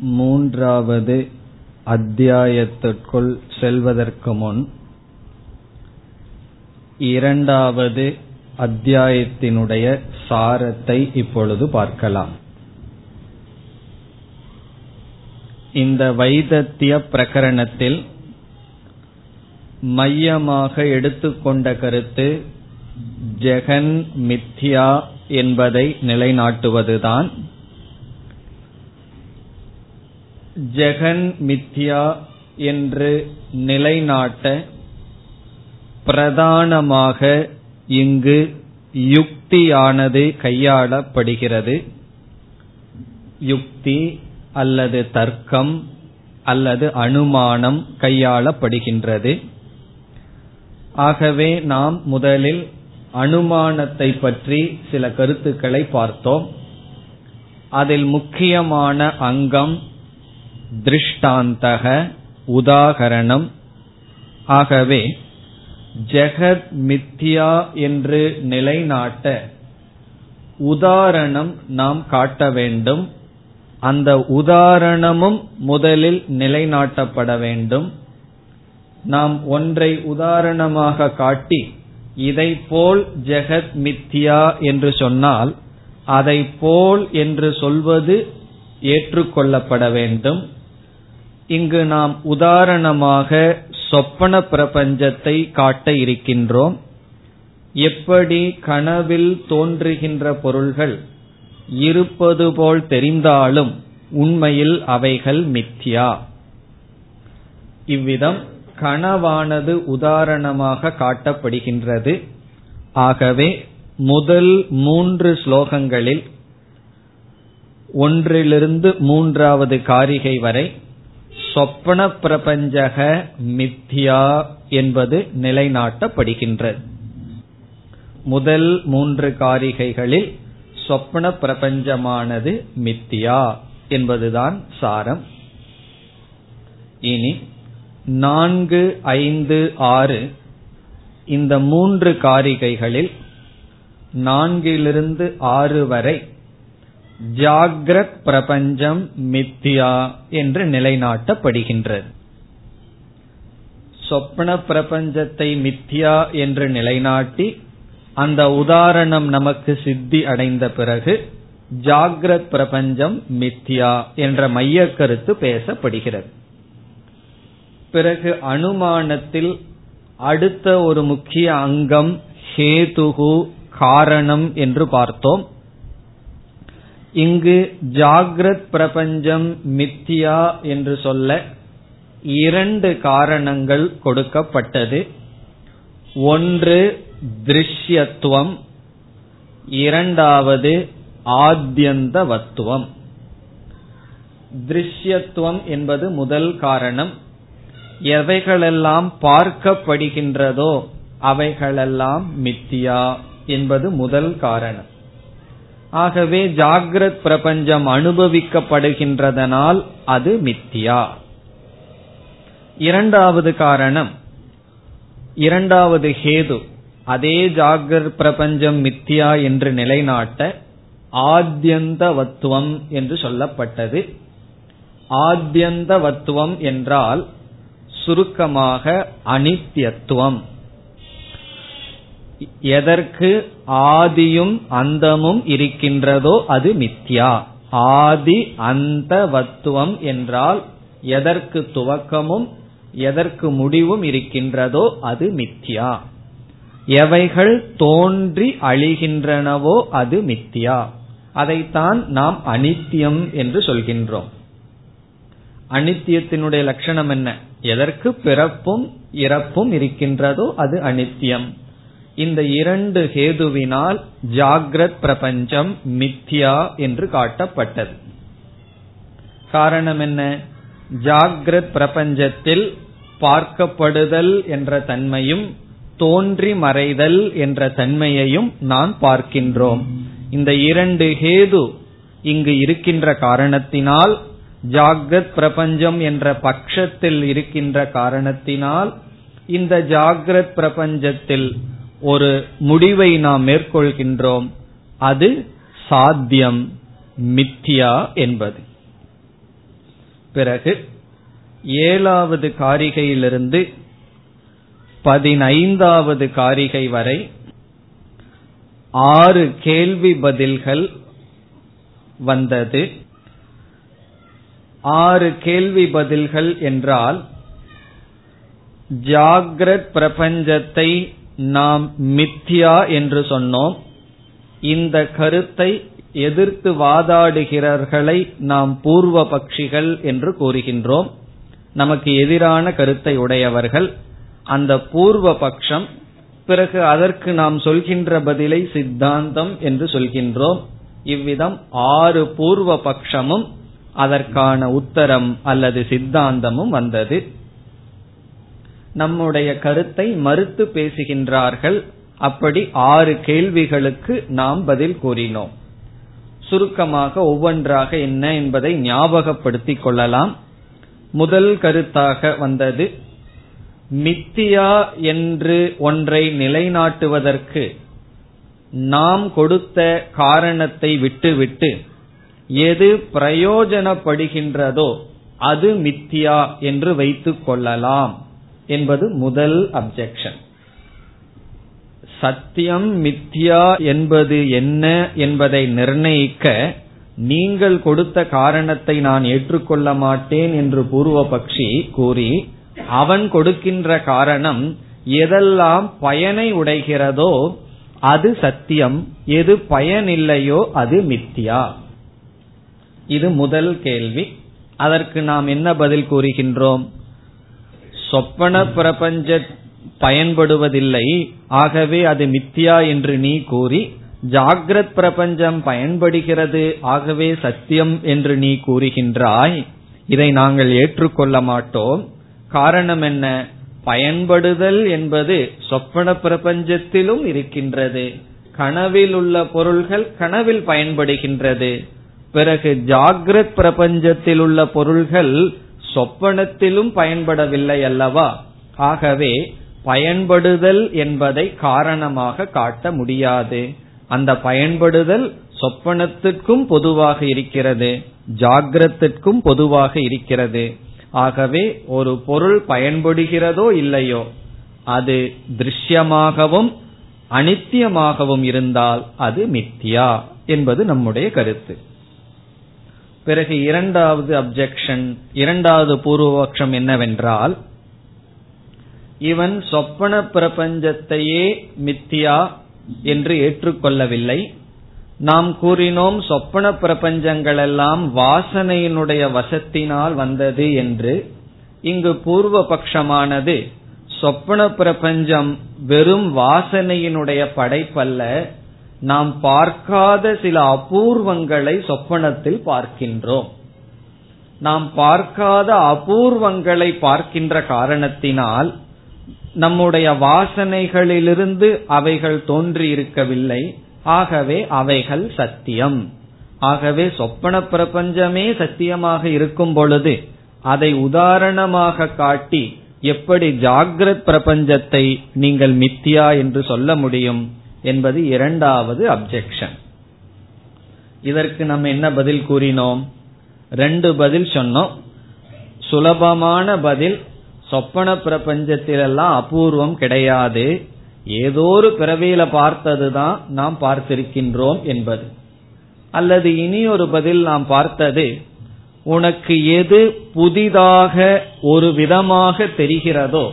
மூன்றாவது அத்தியாயத்திற்குள் செல்வதற்கு முன் இரண்டாவது அத்தியாயத்தினுடைய சாரத்தை இப்பொழுது பார்க்கலாம். இந்த வைதத்திய பிரகரணத்தில் மையமாக எடுத்துக்கொண்ட கருத்து ஜெகன் மித்யா என்பதை நிலைநாட்டுவதுதான் ஜெகன் மித்யா என்று நிலைநாட்ட பிரதானமாக இங்கு யுக்தியானது கையாளப்படுகிறது. யுக்தி அல்லது தர்க்கம் அல்லது அனுமானம் கையாளப்படுகின்றது. ஆகவே நாம் முதலில் அனுமானத்தை பற்றி சில கருத்துக்களை பார்த்தோம். அதில் முக்கியமான அங்கம் திருஷ்டாந்தக உதாகரணம். ஆகவே ஜெகத் மித்யா என்று நிலைநாட்ட உதாரணம் நாம் காட்ட வேண்டும். அந்த உதாரணமும் முதலில் நிலைநாட்டப்பட வேண்டும். நாம் ஒன்றை உதாரணமாக காட்டி இதை போல் ஜெகத் மித்யா என்று சொன்னால் அதை போல் என்று சொல்வது ஏற்றுக்கொள்ளப்பட வேண்டும். இங்கு நாம் உதாரணமாக சொப்பன பிரபஞ்சத்தை காட்ட இருக்கின்றோம். எப்படி கனவில் தோன்றுகின்ற பொருள்கள் இருப்பது போல் தெரிந்தாலும் உண்மையில் அவைகள் மித்யா. இவ்விதம் கனவானது உதாரணமாக காட்டப்படுகின்றது. ஆகவே முதல் மூன்று ஸ்லோகங்களில் ஒன்றிலிருந்து மூன்றாவது காரிகை வரை சொப்பன பிரபஞ்சக மித்யா என்பது நிலைநாட்டப்படுகின்றது. முதல் மூன்று காரிகைகளில் சொப்பன பிரபஞ்சமானது மித்தியா என்பதுதான் சாரம். இனி நான்கு ஐந்து ஆறு இந்த மூன்று காரிகைகளில் நான்கிலிருந்து ஆறு வரை ஜாகிரத் பிரபஞ்சம் மித்தியா என்று நிலைநாட்டப்படுகின்றது. சொப்ன பிரபஞ்சத்தை மித்தியா என்று நிலைநாட்டி அந்த உதாரணம் நமக்கு சித்தி அடைந்த பிறகு ஜாகிரத் பிரபஞ்சம் மித்யா என்ற மைய கருத்து பேசப்படுகிறது. பிறகு அனுமானத்தில் அடுத்த ஒரு முக்கிய அங்கம் ஹேதுகு காரணம் என்று பார்த்தோம். இங்கு ஜாகிரத் பிரபஞ்சம் மித்தியா என்று சொல்ல இரண்டு காரணங்கள் கொடுக்கப்பட்டது. ஒன்று திருஷ்யத்துவம் இரண்டாவது ஆத்தியந்தவத்துவம் திருஷ்யத்துவம் என்பது முதல் காரணம். எவைகளெல்லாம் பார்க்கப்படுகின்றதோ அவைகளெல்லாம் மித்தியா என்பது முதல் காரணம். ஆகவே ஜாகிரத் பிரபஞ்சம் அனுபவிக்கப்படுகின்றதனால் அது மித்தியா. இரண்டாவது காரணம் இரண்டாவது ஹேது அதே ஜாகிரத் பிரபஞ்சம் மித்தியா என்று நிலைநாட்ட ஆத்தியந்தவத்துவம் என்று சொல்லப்பட்டது. ஆத்தியந்தவத்துவம் என்றால் சுருக்கமாக அனித்தியத்துவம் எதற்கு ஆதியும் அந்தமும் இருக்கின்றதோ அது மித்யா. ஆதி அந்த வத்துவம் என்றால் எதற்கு துவக்கமும் எதற்கு முடிவும் இருக்கின்றதோ அது மித்யா. எவைகள் தோன்றி அழிகின்றனவோ அது மித்யா. அதைத்தான் நாம் அனித்தியம் என்று சொல்கின்றோம். அனித்தியத்தினுடைய லட்சணம் என்ன? எதற்கு பிறப்பும் இறப்பும் இருக்கின்றதோ அது அனித்தியம் இந்த இரண்டு ஹேதுவினால் ஜாகிரத் பிரபஞ்சம் மித்யா என்று காட்டப்பட்டது. காரணம் என்ன? ஜாகிரத் பிரபஞ்சத்தில் பார்க்கப்படுதல் என்ற தன்மையும் தோன்றி மறைதல் என்ற தன்மையையும் நான் பார்க்கின்றோம். இந்த இரண்டு ஹேது இங்கு இருக்கின்ற காரணத்தினால் ஜாகிரத் பிரபஞ்சம் என்ற பட்சத்தில் இருக்கின்ற காரணத்தினால் இந்த ஜாகிரத் பிரபஞ்சத்தில் ஒரு முடிவை நாம் மேற்கொள்கின்றோம். அது சாத்தியம் மித்தியா என்பது. பிறகு ஏழாவது காரிகையிலிருந்து பதினைந்தாவது காரிகை வரை ஆறு கேள்வி பதில்கள் வந்தது. ஆறு கேள்வி பதில்கள் என்றால் ஜாகிரத் பிரபஞ்சத்தை நாம் மித்யா என்று சொன்னோம். இந்த கருத்தை எதிர்த்து வாதாடுகிறவர்களை நாம் பூர்வ பட்சிகள் என்று கூறுகின்றோம். நமக்கு எதிரான கருத்தை உடையவர்கள். அந்த பூர்வ பட்சம் பிறகு அதற்கு நாம் சொல்கின்ற பதிலை சித்தாந்தம் என்று சொல்கின்றோம். இவ்விதம் ஆறு பூர்வ பட்சமும் அதற்கான உத்தரம் அல்லது சித்தாந்தமும் வந்தது. நம்முடைய கருத்தை மறுத்து பேசுகின்றார்கள். அப்படி ஆறு கேள்விகளுக்கு நாம் பதில் கூறினோம். சுருக்கமாக ஒவ்வொன்றாக என்ன என்பதை ஞாபகப்படுத்திக் கொள்ளலாம். முதல் கருத்தாக வந்தது மித்தியா என்று ஒன்றை நிலைநாட்டுவதற்கு நாம் கொடுத்த காரணத்தை விட்டுவிட்டு எது பிரயோஜனப்படுகின்றதோ அது மித்தியா என்று வைத்துக் கொள்ளலாம். என்பது முதல் அப்செக்ஷன் சத்தியம் மித்யா என்பது என்ன என்பதை நிர்ணயிக்க நீங்கள் கொடுத்த காரணத்தை நான் ஏற்றுக்கொள்ள மாட்டேன் என்று பூர்வபக்ஷி கூறி அவன் கொடுக்கின்ற காரணம் எதெல்லாம் பயனை உடைகிறதோ அது சத்தியம் எது பயனில்லையோ அது மித்தியா இது முதல் கேள்வி. அதற்கு நாம் என்ன பதில் கூறுகின்றோம்? சொப்பன பிரபஞ்ச பயன்படுவதில்லை. ஆகவே அது மித்தியா என்று நீ கூறி ஜாகிரத் பிரபஞ்சம் பயன்படுகிறது ஆகவே சத்தியம் என்று நீ கூறுகின்றாய். இதை நாங்கள் ஏற்றுக்கொள்ள மாட்டோம். காரணம் என்ன? பயன்படுதல் என்பது சொப்பன பிரபஞ்சத்திலும் இருக்கின்றது. கனவில் உள்ள பொருள்கள் கனவில் பயன்படுகின்றது. பிறகு ஜாகிரத் பிரபஞ்சத்தில் உள்ள பொருள்கள் சொப்பனத்திலும் பயன்படவில்லை அல்லவா? ஆகவே பயன்படுதல் என்பதை காரணமாக காட்ட முடியாது. அந்த பயன்படுதல் சொப்பனத்திற்கும் பொதுவாக இருக்கிறது ஜாகிரத்திற்கும் பொதுவாக இருக்கிறது. ஆகவே ஒரு பொருள் பயன்படுகிறதோ இல்லையோ அது திருஷ்யமாகவும் அனித்தியமாகவும் இருந்தால் அது மித்தியா என்பது நம்முடைய கருத்து. பிறகு இரண்டாவது அப்செக்ஷன் இரண்டாவது பூர்வபக்ஷம் என்னவென்றால் இவன் சொப்பன பிரபஞ்சத்தையே மித்தியா என்று ஏற்றுக்கொள்ளவில்லை. நாம் கூறினோம் சொப்பன பிரபஞ்சங்கள் எல்லாம் வாசனையினுடைய வசத்தினால் வந்தது என்று. இங்கு பூர்வ பட்சமானது சொப்பன பிரபஞ்சம் வெறும் வாசனையினுடைய படைப்பல்ல நாம் பார்க்காத சில அபூர்வங்களை சொப்பனத்தில் பார்க்கின்றோம். நாம் பார்க்காத அபூர்வங்களை பார்க்கின்ற காரணத்தினால் நம்முடைய வாசனைகளிலிருந்து அவைகள் தோன்றியிருக்கவில்லை. ஆகவே அவைகள் சத்தியம். ஆகவே சொப்பன பிரபஞ்சமே சத்தியமாக இருக்கும் பொழுது அதை உதாரணமாக காட்டி எப்படி ஜாகிரத் பிரபஞ்சத்தை நீங்கள் மித்தியா என்று சொல்ல முடியும்? என்பது இரண்டாவது அப்செக்ஷன் இதற்கு நம்ம என்ன பதில் கூறினோம்? ரெண்டு பதில் சொன்னோம். சுலபமான பதில் சொப்பன பிரபஞ்சத்திலெல்லாம் அபூர்வம் கிடையாது. ஏதோ ஒரு பிறவியில பார்த்ததுதான் நாம் பார்த்திருக்கின்றோம் என்பது. அல்லது இனி ஒரு பதில் நாம் பார்த்தது உனக்கு எது புதிதாக ஒரு விதமாக தெரிகிறதோ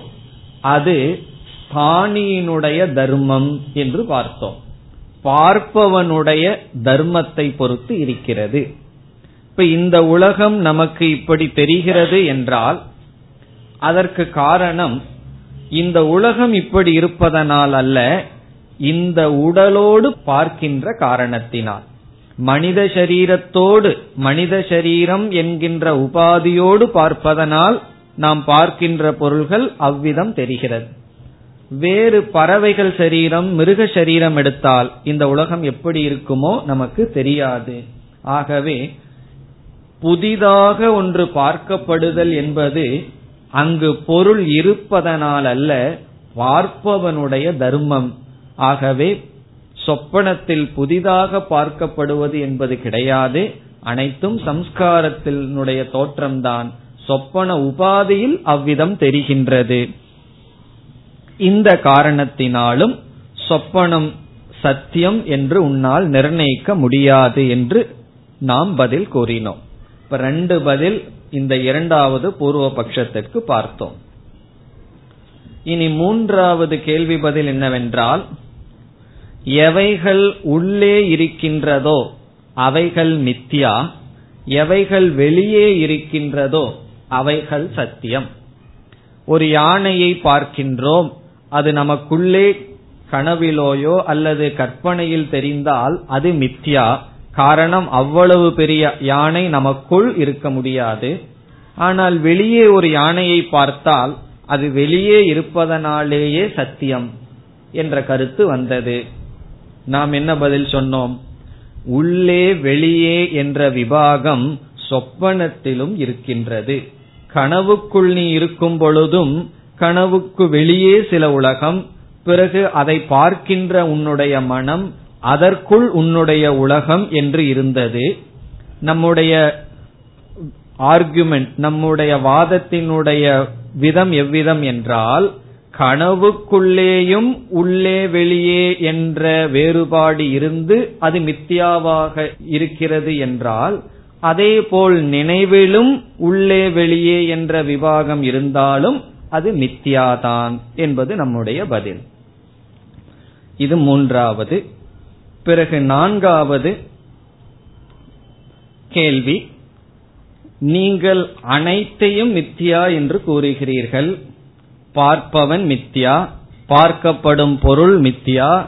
அது ஸ்தானியினுடைய தர்மம் என்று பார்த்தோம். பார்ப்பவனுடைய தர்மத்தை பொறுத்து இருக்கிறது. இப்ப இந்த உலகம் நமக்கு இப்படி தெரிகிறது என்றால் அதற்கு காரணம் இந்த உலகம் இப்படி இருப்பதனால் அல்ல இந்த உடலோடு பார்க்கின்ற காரணத்தினால். மனித சரீரத்தோடு மனித சரீரம் என்கின்ற உபாதியோடு பார்ப்பதனால் நாம் பார்க்கின்ற பொருள்கள் அவ்விதம் தெரிகிறது. வேறு பறவைகள் சரீரம் மிருக சரீரம் எடுத்தால் இந்த உலகம் எப்படி இருக்குமோ நமக்கு தெரியாது. ஆகவே புதிதாக ஒன்று பார்க்கப்படுதல் என்பது அங்கு பொருள் இருப்பதனால் அல்ல பார்ப்பவனுடைய தர்மம். ஆகவே சொப்பனத்தில் புதிதாக பார்க்கப்படுவது என்பது கிடையாது. அனைத்தும் சம்ஸ்காரத்தினுடைய தோற்றம்தான். சொப்பன உபாதியில் அவ்விதம் தெரிகின்றது. இந்த காரணத்தினாலும் சொப்பனம் சத்தியம் என்று உன்னால் நிர்ணயிக்க முடியாது என்று நாம் பதில் கூறினோம். இப்ப ரெண்டு பதில் இந்த இரண்டாவது பூர்வ பட்சத்திற்கு பார்த்தோம். இனி மூன்றாவது கேள்வி பதில் என்னவென்றால் எவைகள் உள்ளே இருக்கின்றதோ அவைகள் மித்யா எவைகள் வெளியே இருக்கின்றதோ அவைகள் சத்தியம். ஒரு யானையை பார்க்கின்றோம் அது நமக்குள்ளே கனவிலோயோ அல்லது கற்பனையில் தெரிந்தால் அது மித்யா. காரணம் அவ்வளவு பெரிய யானை நமக்குள் இருக்க முடியாது. ஆனால் வெளியே ஒரு யானையை பார்த்தால் அது வெளியே இருப்பதனாலேயே சத்தியம் என்ற கருத்து வந்தது. நாம் என்ன பதில் சொன்னோம்? உள்ளே வெளியே என்ற விபாகம் சொப்பனத்திலும் இருக்கின்றது. கனவுக்குள் நீ இருக்கும் பொழுதும் கனவுக்கு வெளியே சில உலகம் பிறகு அதை பார்க்கின்ற உன்னுடைய மனம் அதற்குள் உன்னுடைய உலகம் என்று இருந்தது. நம்முடைய ஆர்குமெண்ட் நம்முடைய வாதத்தினுடைய விதம் எவ்விதம் என்றால் கனவுக்குள்ளேயும் உள்ளே வெளியே என்ற வேறுபாடு இருந்து அது மித்தியாவாக இருக்கிறது என்றால் அதே போல் நினைவிலும் உள்ளே வெளியே என்ற விவாகம் இருந்தாலும் அது மித்தியாதான் என்பது நம்முடைய பதில். இது மூன்றாவது. பிறகு நான்காவது கேள்வி. நீங்கள் அனைத்தையும் மித்தியா என்று கூறுகிறீர்கள். பார்ப்பவன் மித்தியா பார்க்கப்படும் பொருள் மித்தியா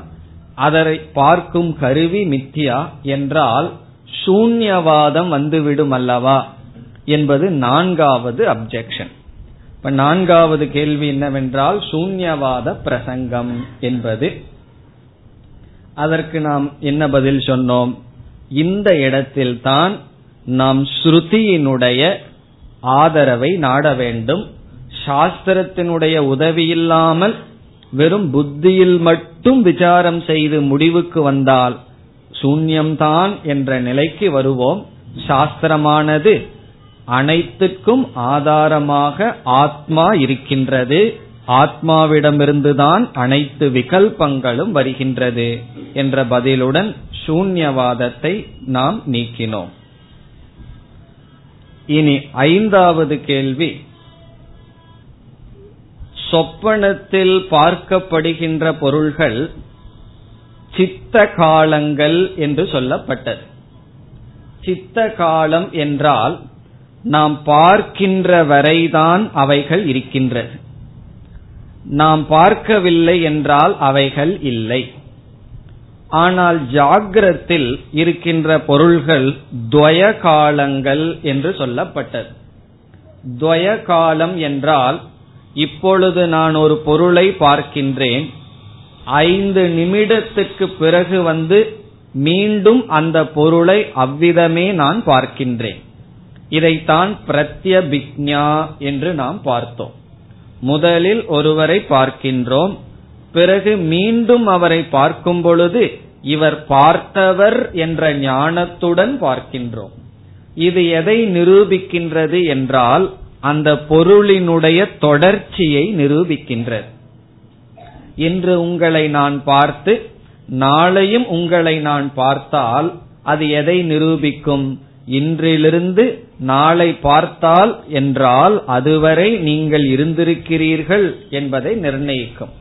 அதரை பார்க்கும் கருவி மித்தியா என்றால் சூன்யவாதம் வந்துவிடும் அல்லவா என்பது நான்காவது அப்செக்ஷன் இப்ப நான்காவது கேள்வி என்னவென்றால் சூன்யவாத பிரசங்கம் என்பது. அதற்கு நாம் என்ன பதில் சொன்னோம்? இந்த இடத்தில்தான் நாம் ஸ்ருதியினுடைய ஆதரவை நாட வேண்டும். சாஸ்திரத்தினுடைய உதவி இல்லாமல் வெறும் புத்தியில் மட்டும் விசாரம் செய்து முடிவுக்கு வந்தால் சூன்யம்தான் என்ற நிலைக்கு வருவோம். சாஸ்திரமானது அனைத்துக்கும் ஆதாரமாக ஆத்மா இருக்கின்றது. ஆத்மாவிடமிருந்துதான் அனைத்து விகல்பங்களும் வருகின்றது என்ற பதிலுடன் சூன்யவாதத்தை நாம் நீக்கினோம். இனி ஐந்தாவது கேள்வி. சொப்பனத்தில் பார்க்கப்படுகின்ற பொருள்கள் சித்த காலங்கள் என்று சொல்லப்பட்டது. சித்த காலம் என்றால் நாம் பார்க்கின்ற வரைதான் அவைகள் இருக்கின்றது நாம் பார்க்கவில்லை என்றால் அவைகள் இல்லை. ஆனால் ஜாகிரத்தில் இருக்கின்ற பொருள்கள் துவய காலங்கள் என்று சொல்லப்பட்டது. துவய காலம் என்றால் இப்பொழுது நான் ஒரு பொருளை பார்க்கின்றேன் ஐந்து நிமிடத்துக்கு பிறகு வந்து மீண்டும் அந்த பொருளை அவ்விதமே நான் பார்க்கின்றேன். இதைத்தான் பிரத்யபிக்ஞா என்று நாம் பார்த்தோம். முதலில் ஒருவரை பார்க்கின்றோம் பிறகு மீண்டும் அவரை பார்க்கும் பொழுது இவர் பார்த்தவர் என்ற ஞானத்துடன் பார்க்கின்றோம். இது எதை நிரூபிக்கின்றது என்றால் அந்த பொருளினுடைய தொடர்ச்சியை நிரூபிக்கின்றது. இன்று உங்களை நான் பார்த்து நாளையும் உங்களை நான் பார்த்தால் அது எதை நிரூபிக்கும்? இன்றிலிருந்து நாளை பார்த்தால் என்றால் அதுவரை நீங்கள் இருந்திருக்கிறீர்கள் என்பதை நிர்ணயிக்கும்.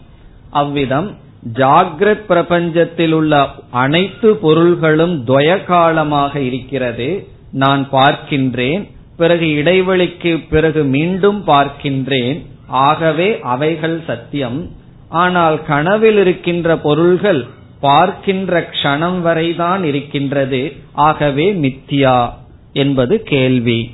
அவ்விதம் ஜாகிரத் பிரபஞ்சத்தில் உள்ள அனைத்து பொருள்களும் துவய காலமாக இருக்கிறது. நான் பார்க்கின்றேன் பிறகு இடைவெளிக்கு பிறகு மீண்டும் பார்க்கின்றேன். ஆகவே அவைகள் சத்தியம். ஆனால் கனவில் இருக்கின்ற பொருள்கள் பார்க்கின்ற க்ஷணம் வரைதான் இருக்கின்றது. ஆகவே மித்தியா என்பது கேள்வி.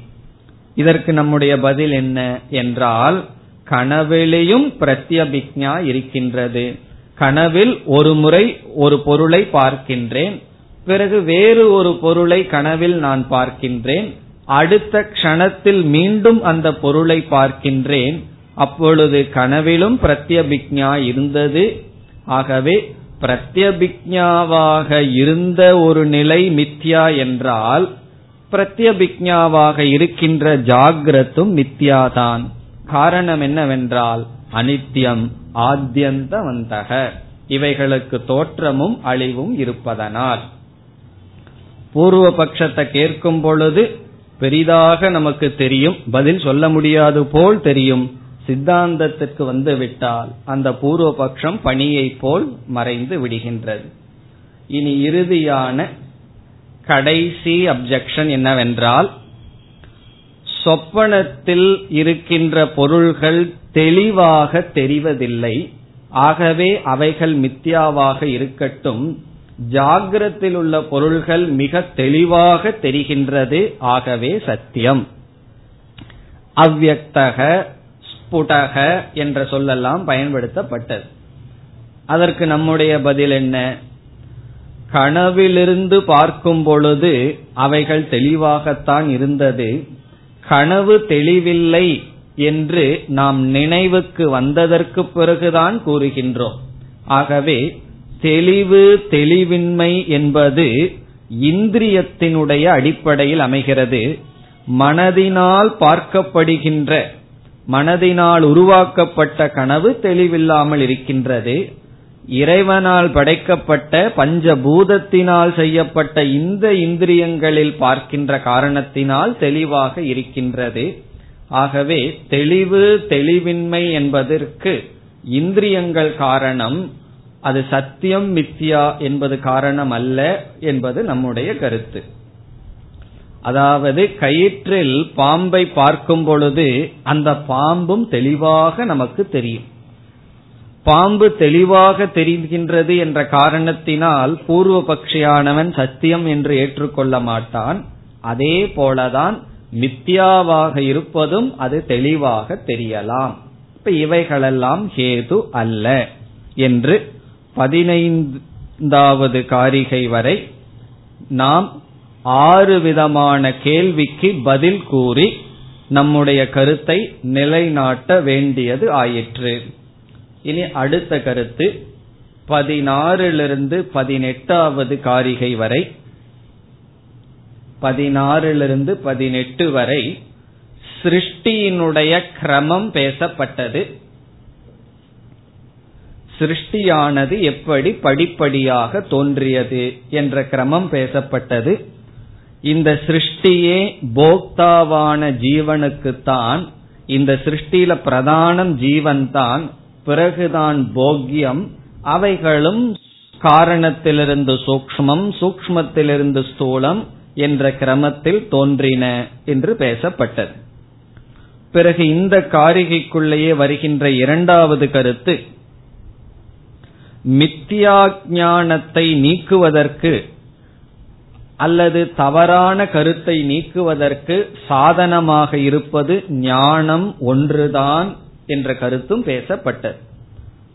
இதற்கு நம்முடைய பதில் என்ன என்றால் கனவிலையும் பிரத்யபிக்ஞா இருக்கின்றது. கனவில் ஒரு முறை ஒரு பொருளை பார்க்கின்றேன். பிறகு வேறு ஒரு பொருளை கனவில் நான் பார்க்கின்றேன். அடுத்த க்ஷணத்தில் மீண்டும் அந்த பொருளை பார்க்கின்றேன். அப்பொழுது கனவிலும் பிரத்யபிக்ஞா இருந்தது. ஆகவே பிரத்யபிக்ஞாவாக இருந்த ஒரு நிலை மித்யா என்றால் பிரத்யபிக்ஞாவாக இருக்கின்ற ஜாகிரத்தும் மித்யாதான். காரணம் என்னவென்றால் அனித்யம் ஆத்தியந்தவந்தக இவைகளுக்கு தோற்றமும் அழிவும் இருப்பதனால். பூர்வ பட்சத்தை கேட்கும் பொழுது பெரிதாக நமக்கு தெரியும் பதில் சொல்ல முடியாது போல் தெரியும். சித்தாந்தத்திற்கு வந்துவிட்டால் அந்த பூர்வ பட்சம் பணியை போல் மறைந்து விடுகின்றது. இனி இறுதியான கடைசி அப்செக்ஷன் என்னவென்றால் சொப்பனத்தில் இருக்கின்ற பொருள்கள் தெளிவாக தெரிவதில்லை. ஆகவே அவைகள் மித்யாவாக இருக்கட்டும். ஜாகிரத்தில் உள்ள பொருள்கள் மிக தெளிவாக தெரிகின்றது. ஆகவே சத்தியம். அவ்வக்தக புடக என்ற சொல்லெல்லாம் பயன்படுத்தப்பட்டது. அதற்கு நம்முடைய பதில் என்ன? கனவிலிருந்து பார்க்கும் பொழுது அவைகள் தெளிவாகத்தான் இருந்தது. கனவு தெளிவில்லை என்று நாம் நினைவுக்கு வந்ததற்கு பிறகுதான் கூறுகின்றோம். ஆகவே தெளிவு தெளிவின்மை என்பது இந்திரியத்தினுடைய அடிப்படையில் அமைகிறது. மனதினால் பார்க்கப்படுகின்ற மனதினால் உருவாக்கப்பட்ட கனவு தெளிவில்லாமல் இருக்கின்றது. இறைவனால் படைக்கப்பட்ட பஞ்சபூதத்தினால் செய்யப்பட்ட இந்த இந்திரியங்களில் பார்க்கின்ற காரணத்தினால் தெளிவாக இருக்கின்றது. ஆகவே தெளிவு தெளிவின்மை என்பதற்கு இந்திரியங்கள் காரணம் அது சத்தியம் மித்தியா என்பது காரணம் அல்ல என்பது நம்முடைய கருத்து. அதாவது கயிற்றில் பாம்பை பார்க்கும் பொழுது அந்த பாம்பும் தெளிவாக நமக்கு தெரியும். பாம்பு தெளிவாக தெரிகின்றது என்ற காரணத்தினால் பூர்வ பக்ஷியானவன் சத்தியம் என்று ஏற்றுக்கொள்ள மாட்டான். அதே போலதான் மித்யாவாக இருப்பதும் அது தெளிவாக தெரியலாம். இப்ப இவைகளெல்லாம் ஹேது அல்ல என்று பதினைந்தாவது காரிகை வரை நாம் ஆறு விதமான கேள்விக்கு பதில் கூறி நம்முடைய கருத்தை நிலைநாட்ட வேண்டியது ஆயிற்று. இனி அடுத்த கருத்து பதினாறிலிருந்து பதினெட்டாவது காரிகை வரை பதினாறிலிருந்து பதினெட்டு வரை சிருஷ்டியினுடைய கிரமம் பேசப்பட்டது. சிருஷ்டியானது எப்படி படிப்படியாக தோன்றியது என்ற கிரமம் பேசப்பட்டது. இந்த சிருஷ்டியே போக்தாவான ஜீவனுக்குத்தான் இந்த சிருஷ்டியில பிரதானம் ஜீவன் தான் பிறகுதான் போக்கியம் அவைகளும் காரணத்திலிருந்து சூக்மம் சூக்மத்திலிருந்து ஸ்தூலம் என்ற கிரமத்தில் தோன்றின என்று பேசப்பட்டது. பிறகு இந்த காரிகைக்குள்ளேயே வருகின்ற இரண்டாவது கருத்து மித்தியா ஞானத்தை நீக்குவதற்கு அல்லது தவறான கருத்தை நீக்குவதற்கு சாதனமாக இருப்பது ஞானம் ஒன்றுதான் என்ற கருத்தும் பேசப்பட்டது.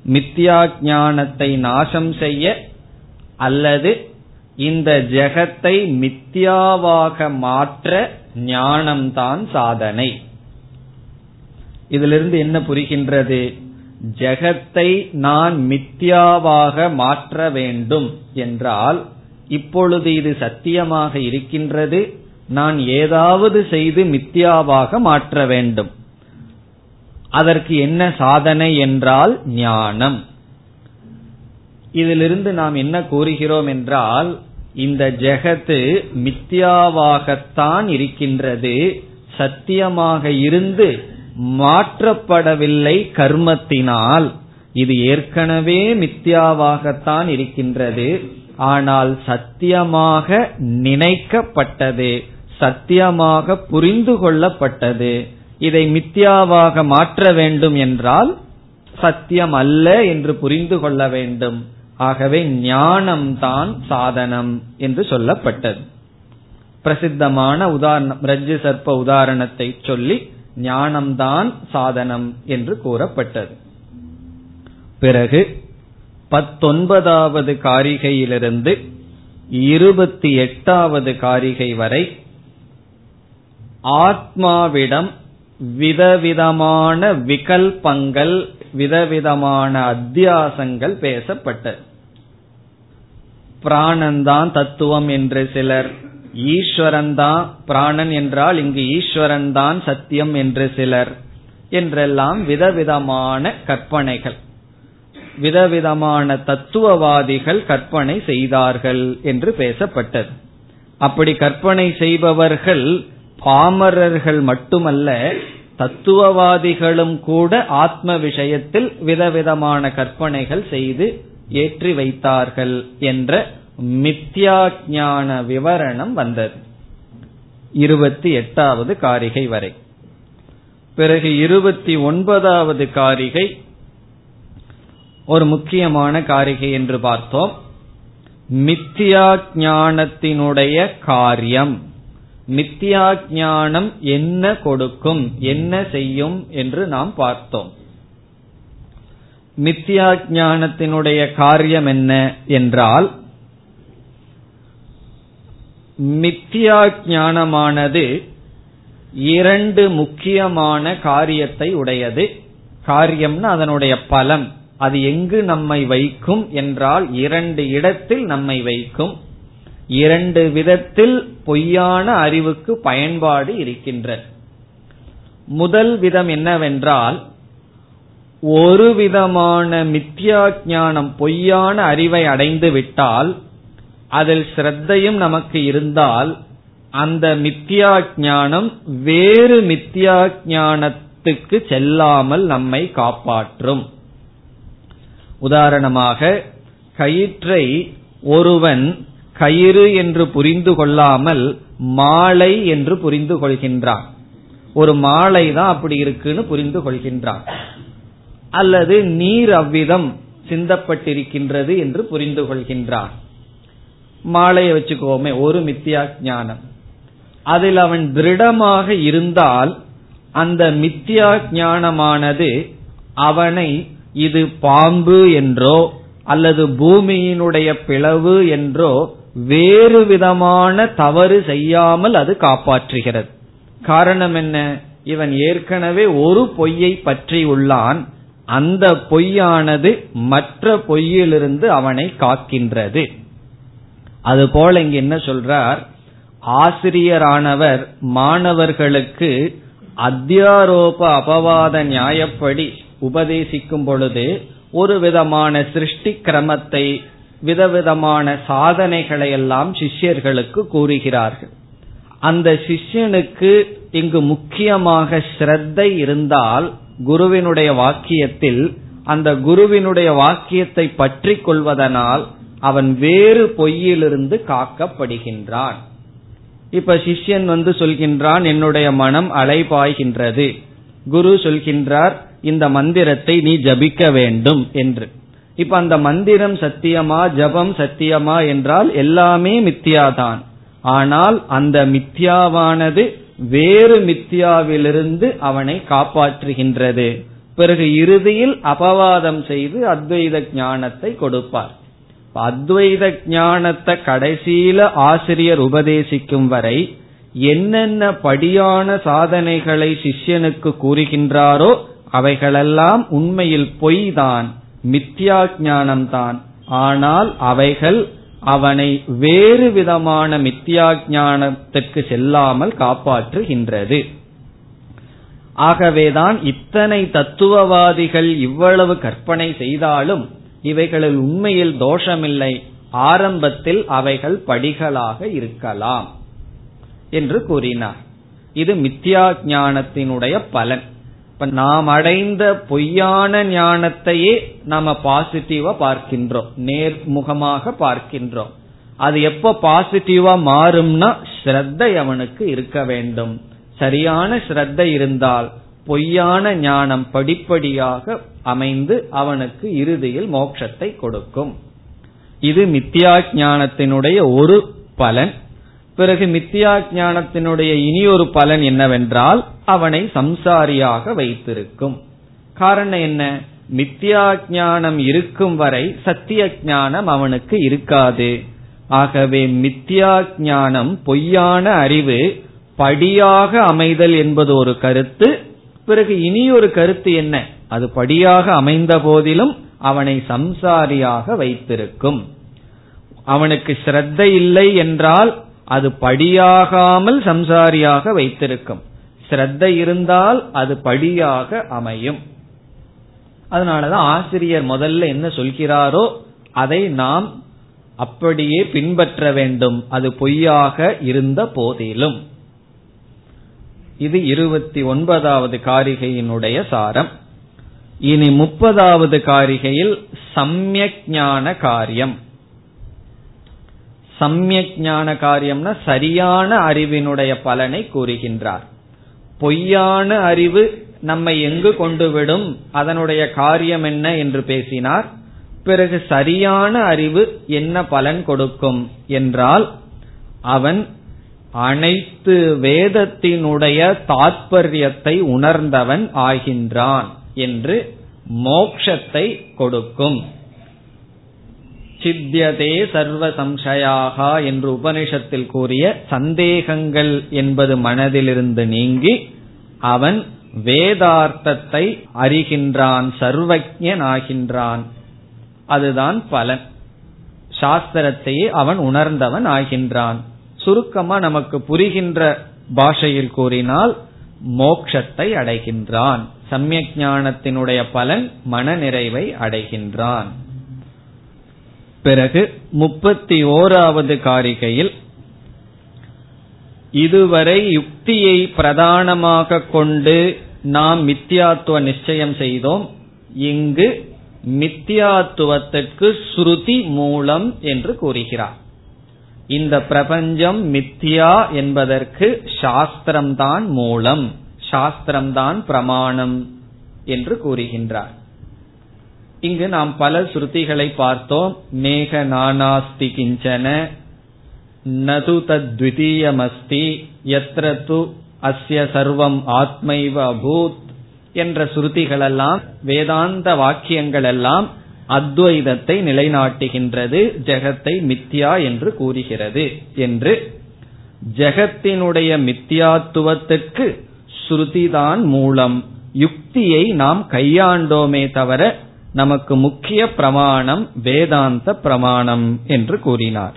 மித்யா ஞானத்தை நாசம் செய்ய அல்லது இந்த ஜெகத்தை மித்தியாவாக மாற்ற ஞானம்தான் சாதனை. இதிலிருந்து என்ன புரிகின்றது? ஜெகத்தை நான் மித்யாவாக மாற்ற வேண்டும் என்றால் இப்பொழுது இது சத்தியமாக இருக்கின்றது நான் ஏதாவது செய்து மித்யாவாக மாற்ற வேண்டும். அதற்கு என்ன சாதனை என்றால் ஞானம். இதிலிருந்து நாம் என்ன கூறுகிறோம் என்றால் இந்த ஜெகத்து மித்யாவாகத்தான் இருக்கின்றது சத்தியமாக இருந்து மாற்றப்படவில்லை கர்மத்தினால். இது ஏற்கனவே மித்யாவாகத்தான் இருக்கின்றது. ஆனால் சத்தியமாக நினைக்கப்பட்டது சத்தியமாக புரிந்து கொள்ளப்பட்டது. இதை மித்யாவாக மாற்ற வேண்டும் என்றால் சத்தியம் அல்ல என்று புரிந்து கொள்ள வேண்டும். ஆகவே ஞானம்தான் சாதனம் என்று சொல்லப்பட்டது. பிரசித்தமான உதாரணம் ரஜ்ஜு சர்ப்ப உதாரணத்தை சொல்லி ஞானம்தான் சாதனம் என்று கூறப்பட்டது. பிறகு பத்தொன்பதாவது காரிகையிலிருந்து இருபத்தி எட்டாவது காரிகை வரை ஆத்மாவிடம் விதவிதமான விகல்பங்கள் விதவிதமான அத்தியாசங்கள் பேசப்பட்டது. பிராணந்தான் தத்துவம் என்று சிலர் ஈஸ்வரன் தான் பிராணன் என்றால் இங்கு ஈஸ்வரன் தான் சத்தியம் என்று சிலர் என்றெல்லாம் விதவிதமான கற்பனைகள். விதவிதமான தத்துவவாதிகள் கற்பனை செய்தார்கள் என்று பேசப்பட்டது. அப்படி கற்பனை செய்பவர்கள் பாமரர்கள் மட்டுமல்ல தத்துவவாதிகளும் கூட ஆத்ம விஷயத்தில் விதவிதமான கற்பனைகள் செய்து ஏற்றி வைத்தார்கள் என்ற மித்யா ஞான விவரணம் வந்தது. இருபத்தி எட்டாவது காரிகை வரை. பிறகு இருபத்தி ஒன்பதாவது காரிகை ஒரு முக்கியமான காரிகை என்று பார்த்தோம். மித்தியா ஞானத்தினுடைய காரியம். மித்தியா ஞானம் என்ன கொடுக்கும் என்ன செய்யும் என்று நாம் பார்த்தோம். மித்தியா ஞானத்தினுடைய காரியம் என்ன என்றால் மித்தியா ஞானமானது இரண்டு முக்கியமான காரியத்தை உடையது. காரியம்னா அதனுடைய பலம். அது எங்கு நம்மை வைக்கும் என்றால் இரண்டு இடத்தில் நம்மை வைக்கும். இரண்டு விதத்தில் பொய்யான அறிவுக்கு பயன்பாடு இருக்கின்ற முதல் விதம் என்னவென்றால் ஒரு விதமான மித்யா ஞானம் பொய்யான அறிவை அடைந்து விட்டால் அதில் ஸ்ரத்தையும் நமக்கு இருந்தால் அந்த மித்யா ஞானம் வேறு மித்யா ஞானத்துக்கு செல்லாமல் நம்மை காப்பாற்றும். உதாரணமாக கயிற்றை ஒருவன் கயிறு என்று புரிந்து கொள்ளாமல் மாலை என்று புரிந்து கொள்கின்றான். ஒரு மாலை தான் அப்படி இருக்குன்னு புரிந்து கொள்கின்றான். அல்லது நீர் அவ்விதம் சிந்தப்பட்டிருக்கின்றது என்று புரிந்து கொள்கின்றான். மாலையை வச்சுக்கோமே ஒரு மித்தியா ஞானம். அதில் அவன் திருடமாக இருந்தால் அந்த மித்தியா ஞானமானது அவனை இது பாம்பு என்றோ அல்லது பூமியினுடைய பிளவு என்றோ வேறு விதமான தவறு செய்யாமல் அது காப்பாற்றுகிறது. காரணம் என்ன? இவன் ஏற்கனவே ஒரு பொய்யை பற்றி உள்ளான். அந்த பொய்யானது மற்ற பொய்யிலிருந்து அவனை காக்கின்றது. அதுபோல இங்க என்ன சொல்றார்? ஆசிரியரானவர் மாணவர்களுக்கு அத்தியாரோப அபவாத நியாயப்படி உபதேசிக்கும் பொழுது ஒரு விதமான சிருஷ்டி கிரமத்தை விதவிதமான சாதனைகளை எல்லாம் சிஷ்யர்களுக்கு கூறுகிறார்கள். அந்த சிஷ்யனுக்கு இங்கு முக்கியமாக ஸ்ரத்தை இருந்தால் குருவினுடைய வாக்கியத்தில் அந்த குருவினுடைய வாக்கியத்தை பற்றி கொள்வதனால் அவன் வேறு பொய்யிலிருந்து காக்கப்படுகின்றான். இப்ப சிஷ்யன் வந்து சொல்கின்றான் என்னுடைய மனம் அலைபாய்கின்றது. குரு சொல்கின்றார் இந்த மந்திரத்தை நீ ஜபிக்க வேண்டும் என்று. இப்ப அந்த மந்திரம் சத்தியமா ஜபம் சத்தியமா என்றால் எல்லாமே மித்தியாதான் ஆனால் அந்த மித்யாவானது வேறு மித்யாவிலிருந்து அவனை காப்பாற்றுகின்றது. பிறகு இறுதியில் அபவாதம் செய்து அத்வைத ஞானத்தை கொடுப்பார். அத்வைத ஞானத்தை கடைசியில ஆசிரியர் உபதேசிக்கும் வரை என்னென்ன படியான சாதனைகளை சிஷ்யனுக்கு கூறுகின்றாரோ அவைகளெல்லாம் உண்மையில் பொய் தான் மித்யா ஞானம்தான் ஆனால் அவைகள் அவனை வேறு விதமான மித்யா ஞானத்திற்கு செல்லாமல் காப்பாற்றுகின்றது. ஆகவேதான் இத்தனை தத்துவவாதிகள் இவ்வளவு கற்பனை செய்தாலும் இவைகளில் உண்மையில் தோஷமில்லை. ஆரம்பத்தில் அவைகள் படிகளாக இருக்கலாம் என்று கூறினார். இது மித்யா ஞானத்தினுடைய பலன். இப்ப நாம் அடைந்த பொய்யான ஞானத்தையே நாம பாசிட்டிவா பார்க்கின்றோம். நேர்முகமாக பார்க்கின்றோம். அது எப்ப பாசிட்டிவா மாறும்னா ஸ்ரத்தை அவனுக்கு இருக்க வேண்டும். சரியான ஸ்ரத்தை இருந்தால் பொய்யான ஞானம் படிப்படியாக அமைந்து அவனுக்கு இறுதியில் மோட்சத்தை கொடுக்கும். இது மித்யா ஞானத்தினுடைய ஒரு பலன். பிறகு மித்தியா ஞானத்தினுடைய இனியொரு பலன் என்னவென்றால் அவனை சம்சாரியாக வைத்திருக்கும். காரணம் என்ன? மித்தியா ஞானம் இருக்கும் வரை சத்திய ஞானம் அவனுக்கு இருக்காது. ஆகவே மித்தியா ஞானம் பொய்யான அறிவு படியாக அமைதல் என்பது ஒரு கருத்து. பிறகு இனி ஒரு கருத்து என்ன? அது படியாக அமைந்த போதிலும் அவனை சம்சாரியாக வைத்திருக்கும். அவனுக்கு ஸ்ரத்த இல்லை என்றால் அது படியாகாமல் சம்சாரியாக வைத்திருக்கும். ஸ்ரத்த இருந்தால் அது படியாக அமையும். அதனாலதான் ஆசிரியர் முதல்ல என்ன சொல்கிறாரோ அதை நாம் அப்படியே பின்பற்ற வேண்டும். அது பொய்யாக இருந்த போதிலும். இது இருபத்தி ஒன்பதாவது காரிகையினுடைய சாரம். இனி முப்பதாவது காரிகையில் சமயக் ஞான காரியம். சமயக் ஞான காரியம்னா சரியான அறிவினுடைய பலனை கூறுகின்றார். பொய்யான அறிவு நம்மை எங்கு கொண்டு விடும் அதனுடைய காரியம் என்ன என்று பேசினார். பிறகு சரியான அறிவு என்ன பலன் கொடுக்கும் என்றால் அவன் அனைத்து வேதத்தினுடைய தாற்பயத்தை உணர்ந்தவன் ஆகின்றான் என்று மோக்ஷத்தை கொடுக்கும். சித்தியதே சர்வ சம்சயாகா என்று உபனிஷத்தில் கூறிய சந்தேகங்கள் என்பது மனதிலிருந்து நீங்கி அவன் வேதார்த்தத்தை அறிகின்றான் சர்வஜனாகின்றான் அதுதான் பலன். சாஸ்திரத்தையே அவன் உணர்ந்தவன் ஆகின்றான். சுருக்கமா நமக்கு புரிகின்ற பாஷையில் கூறினால் மோக்ஷத்தை அடைகின்றான். சமயக் ஞானத்தினுடைய பலன் மனநிறைவை அடைகின்றான். பிறகு முப்பத்தி ஓராவது காரிகையில் இதுவரை யுக்தியை பிரதானமாக கொண்டு நாம் மித்தியாத்துவ நிச்சயம் செய்தோம். இங்கு மித்தியாத்துவத்திற்கு ஸ்ருதி மூலம் என்று கூறுகிறார். இந்த பிரபஞ்சம் மித்தியா என்பதற்கு சாஸ்திரம்தான் மூலம் சாஸ்திரம்தான் பிரமாணம் என்று கூறுகின்றார். இங்கு நாம் பல ஸ்ருதிகளை பார்த்தோம். மேக நானாஸ்தி கிஞ்சன நது தத்விதீயமஸ்தி எத்திர து அஸ்ய சர்வம் ஆத்மைவ அபூத் என்ற ஸ்ருதிகளெல்லாம் வேதாந்த வாக்கியங்கள் எல்லாம் அத்வைதத்தை நிலைநாட்டுகின்றது ஜெகத்தை மித்யா என்று கூறுகிறது என்று. ஜெகத்தினுடைய மித்தியாத்துவத்திற்கு ஸ்ருதிதான் மூலம் யுக்தியை நாம் கையாண்டோமே தவிர நமக்கு முக்கிய பிரமாணம் வேதாந்த பிரமாணம் என்று கூறினார்.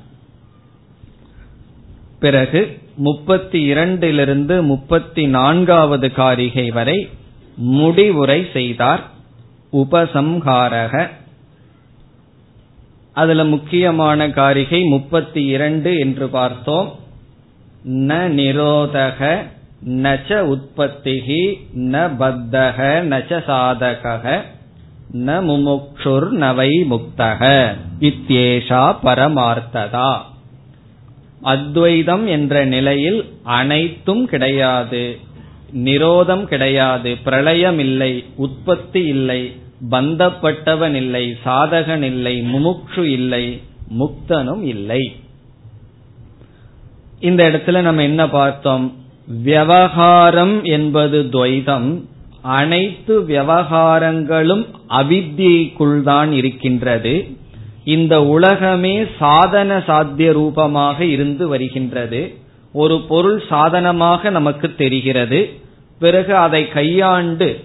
பிறகு முப்பத்தி இரண்டிலிருந்து முப்பத்தி நான்காவது காரிகை வரை முடிவுரை செய்தார் உபசம்ஹாரக. அதுல முக்கியமான காரிகை முப்பத்தி இரண்டு என்று பார்த்தோம். ந நிரோதக நச்ச உற்பத்திகி ந பத்தக நச்ச சாதக ந முமுக்ஷுர் நவை முக்தக. இத்தியேஷா பரமார்த்ததா. அத்வைதம் என்ற நிலையில் அனைத்தும் கிடையாது. நிரோதம் கிடையாது. பிரளயம் இல்லை உற்பத்தி இல்லை. பந்தப்பட்டவன் இல்லை. சாதகன் இல்லை. முமுக்ஷு இல்லை. முக்தனும் இல்லை. இந்த இடத்துல நம்ம என்ன பார்த்தோம்? விவகாரம் என்பது துவைதம். அனைத்து விவகாரங்களும் அவித்தியைக்குள் தான் இருக்கின்றது. இந்த உலகமே சாதன சாத்திய ரூபமாக இருந்து வருகின்றது. ஒரு பொருள் சாதனமாக நமக்கு தெரிகிறது. பிறகு அதை கையாண்டு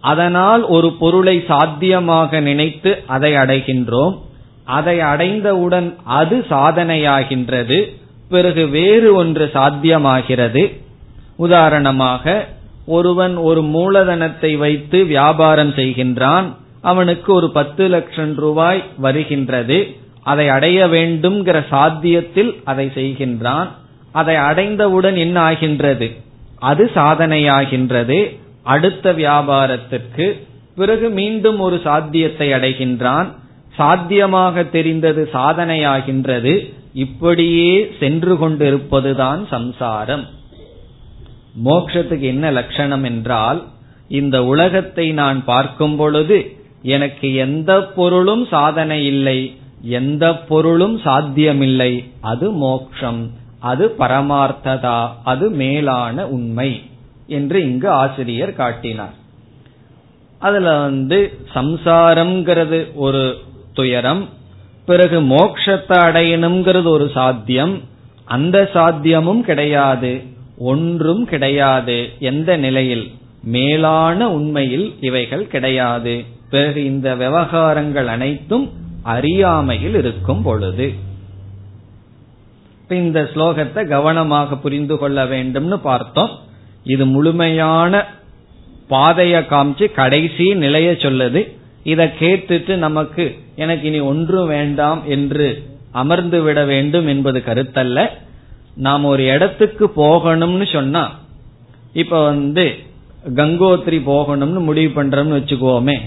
அதனால் ஒரு பொருளை சாத்தியமாக நினைத்து அதை அடைகின்றோம். அதை அடைந்தவுடன் அது சாதனையாகின்றது. பிறகு வேறு ஒன்று சாத்தியமாகிறது. உதாரணமாக ஒருவன் ஒரு மூலதனத்தை வைத்து வியாபாரம் செய்கின்றான் அவனுக்கு ஒரு பத்து லட்சம் ரூபாய் வருகின்றது. அதை அடைய வேண்டும்ங்கிற சாத்தியத்தில் அதை செய்கின்றான். அதை அடைந்தவுடன் என்ன ஆகின்றது? அது சாதனையாகின்றது. அடுத்த வியாபாரத்திற்கு பிறகு மீண்டும் ஒரு சாத்தியத்தை அடைகின்றான். சாத்தியமாக தெரிந்தது சாதனையாகின்றது. இப்படியே சென்று கொண்டிருப்பதுதான் சம்சாரம். மோக்ஷத்துக்கு என்ன லட்சணம் என்றால் இந்த உலகத்தை நான் பார்க்கும் பொழுது எனக்கு எந்த பொருளும் சாதனை இல்லை எந்த பொருளும் சாத்தியமில்லை. அது மோக்ஷம் அது பரமார்த்ததா அது மேலான உண்மை என்று இங்கு ஆசிரியர் காட்டினார். அதுல வந்து சம்சாரம்ங்கிறது ஒரு துயரம் பிறகு மோக்ஷத்தை அடையணுங்கிறது ஒரு சாத்தியம் அந்த சாத்தியமும் கிடையாது. ஒன்றும் கிடையாது. எந்த நிலையில்? மேலான உண்மையில் இவைகள் கிடையாது. பிறகு இந்த விவகாரங்கள் அனைத்தும் அறியாமையில் இருக்கும் பொழுது. இந்த ஸ்லோகத்தை கவனமாக புரிந்து கொள்ள வேண்டும்னு பார்த்தோம். இது முழுமையான பாதைய காமிச்சு கடைசி நிலைய சொல்லுது. இதை கேட்டுட்டு நமக்கு எனக்கு இனி ஒன்றும் வேண்டாம் என்று அமர்ந்து விட வேண்டும் என்பது கருத்தல்ல. நாம் ஒரு இடத்துக்கு போகணும்னு சொன்னா இப்ப வந்து கங்கோத்ரி போகணும்னு முடிவு பண்றோம்னு வச்சுக்கோமே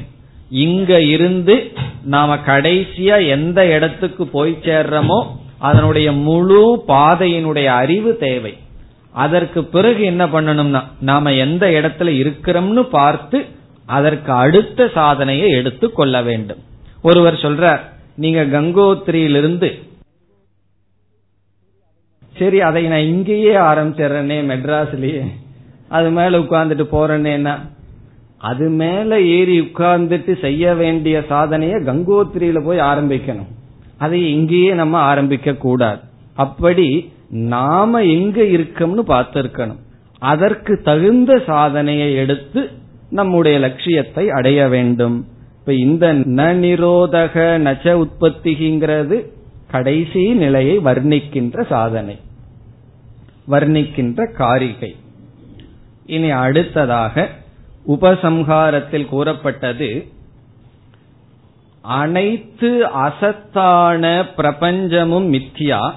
இங்க இருந்து நாம கடைசியா எந்த இடத்துக்கு போய் சேர்றோமோ அதனுடைய முழு பாதையினுடைய அறிவு தேவை. அதற்கு பிறகு என்ன பண்ணணும்னா நாம எந்த இடத்துல இருக்கிறோம்னு பார்த்து அதற்கு அடுத்த சாதனையை எடுத்து கொள்ள வேண்டும். ஒருவர் சொல்றார் நீங்க கங்கோத்திரியிலிருந்து சரி அதை நான் இங்கேயே ஆரம்பிச்சிடுறேனே மெட்ராஸ்லயே. அது மேல உட்கார்ந்துட்டு போறேன்னா அது மேல ஏறி உட்கார்ந்துட்டு செய்ய வேண்டிய சாதனைய கங்கோத்திரியில போய் ஆரம்பிக்கணும். அதை இங்கேயே நம்ம ஆரம்பிக்க கூடாது. அப்படி நாம எங்க இருக்கோம்னு பார்த்திருக்கணும். அதற்கு தகுந்த சாதனையை எடுத்து நம்முடைய லட்சியத்தை அடைய வேண்டும். இப்ப இந்த ந நிரோதக நச்ச உற்பத்திங்கிறது கடைசி நிலையை வர்ணிக்கின்ற சாதனை. வர்ணிக்கின்ற காரிகை. இனி அடுத்ததாக உபசம்ஹாரத்தில் கூறப்பட்டது அனைத்து அசத்தான பிரபஞ்சமும் மித்தியா.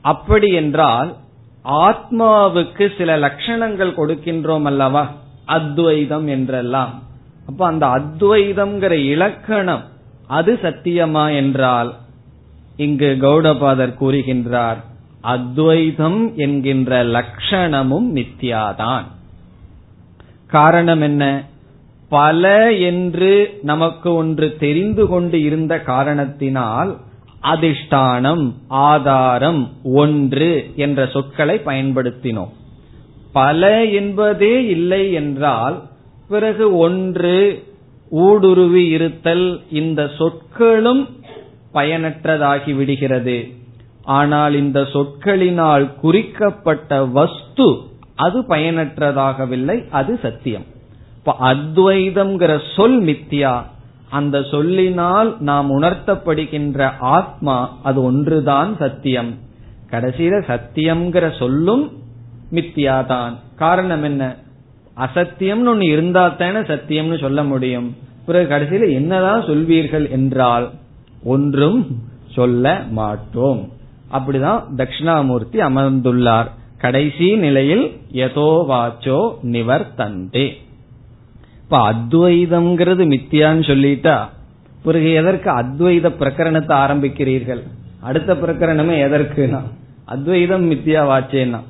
அப்படி என்றால் ஆத்மாவுக்கு சில லட்சணங்கள் கொடுக்கின்றோம் அல்லவா? அத்வைதம் என்றெல்லாம். அப்ப அந்த அத்வைதம்ங்கிற இலக்கணம் அது சத்தியமா என்றால் இங்கு கௌடபாதர் கூறுகின்றார் அத்வைதம் என்கின்ற லட்சணமும் மித்யாதான். காரணம் என்ன? பல என்று நமக்கு ஒன்று தெரிந்து கொண்டு இருந்த காரணத்தினால் அதிஷ்டானம் ஆதாரம் ஒன்று என்ற சொற்களை பயன்படுத்தினோம். பல என்பதே இல்லை என்றால் பிறகு ஒன்று ஊடுருவி இருத்தல் இந்த சொற்களும் பயனற்றதாகி விடுகிறது. ஆனால் இந்த சொற்களினால் குறிக்கப்பட்ட வஸ்து அது பயனற்றதாகவில்லை அது சத்தியம். இப்ப அத்வைதம்ங்கிற சொல் மித்தியா அந்த சொல்லினால் நாம் உணர்த்தப்படுகின்ற ஆத்மா அது ஒன்றுதான் சத்தியம். கடைசியில சத்தியம்ங்கிற சொல்லும் மித்தியாதான். காரணம் என்ன? அசத்தியம்னு ஒன்னு இருந்தா தானே சத்தியம்னு சொல்ல முடியும். பிறகு கடைசியில என்னதான் சொல்வீர்கள் என்றால் ஒன்றும் சொல்ல மாட்டோம். அப்படிதான் தட்சிணாமூர்த்தி அமர்ந்துள்ளார். கடைசி நிலையில் எதோ வாச்சோ நிவர் தந்தே இப்ப அத்வைதம்ங்கிறது மித்தியான்னு சொல்லிட்டா பிறகு எதற்கு அத்வைத பிரகரணத்தை ஆரம்பிக்கிறீர்கள்? அடுத்த பிரகரணமே எதற்குனா அத்வைதம் மித்தியா வாச்சேனா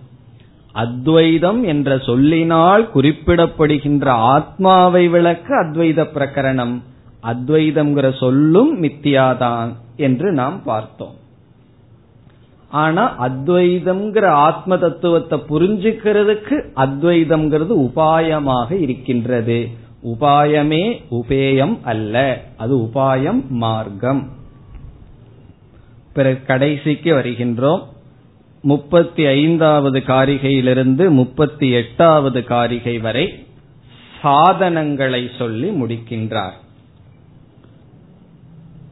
அத்வைதம் என்ற சொல்லினால் குறிப்பிடப்படுகின்ற ஆத்மாவை விளக்க அத்வைத பிரகரணம். அத்வைதம்ங்கிற சொல்லும் மித்தியாதான் என்று நாம் பார்த்தோம். ஆனா அத்வைதம்ங்கிற ஆத்ம தத்துவத்தை புரிஞ்சுக்கிறதுக்கு அத்வைதம்ங்கிறது உபாயமாக இருக்கின்றது. உபாயமே உபேயம் அல்ல. அது உபாயம் மார்க்கம். பிறகு கடைசிக்கு வருகின்றோம். முப்பத்தி ஐந்தாவது காரிகையிலிருந்து முப்பத்தி எட்டாவது காரிகை வரை சாதனங்களை சொல்லி முடிக்கின்றார்.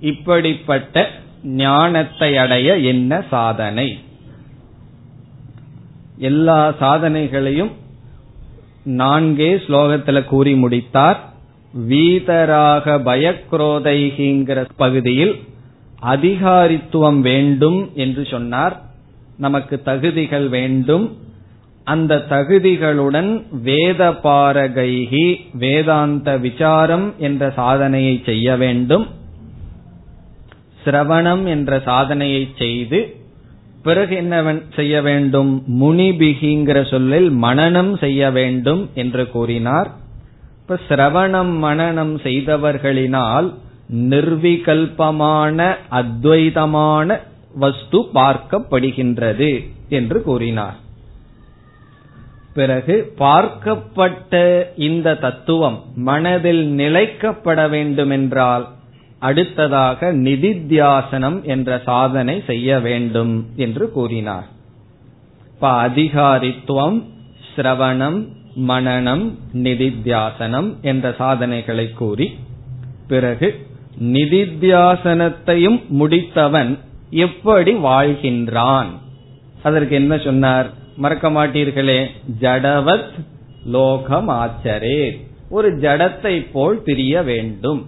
இப்படிப்பட்ட ஞானத்தை அடைய என்ன சாதனை? எல்லா சாதனைகளையும் நான்கே ஸ்லோகத்துல கூறி முடித்தார். வீதராக பயக்ரோதைகிங்கிற பகுதியில் அதிகாரித்துவம் வேண்டும் என்று சொன்னார். நமக்கு தகுதிகள் வேண்டும். அந்த தகுதிகளுடன் வேத பாரகைகி வேதாந்த விசாரம் என்ற சாதனையை செய்ய வேண்டும். சிரவணம் என்ற சாதனையை செய்து பிறகு என்ன செய்ய வேண்டும்? முனிபிகிங்கிற சொல்லில் மனநம் செய்ய வேண்டும் என்று கூறினார். இப்ப சிரவணம் மனநம் செய்தவர்களினால் நிர்விகல்பமான அத்வைதமான வஸ்து பார்க்கப்படுகின்றது என்று கூறினார். பிறகு பார்க்கப்பட்ட இந்த தத்துவம் மனதில் நிலைக்கப்பட வேண்டுமென்றால் அடுத்ததாக நிதித்தியாசனம் என்ற சாதனை செய்ய வேண்டும் என்று கூறினார். இப்ப அதிகாரித்துவம் சிரவணம் மனநம் நிதித்தியாசனம் என்ற சாதனைகளை கூறி பிறகு நிதித்தியாசனத்தையும் முடித்தவன் எப்படி வாழ்கின்றான்? அதற்கு என்ன சொன்னார்? மறக்க மாட்டீர்களே ஜடவத் லோகம் ஆச்சரே ஒரு ஜடத்தை போல் பிரிய வேண்டும்.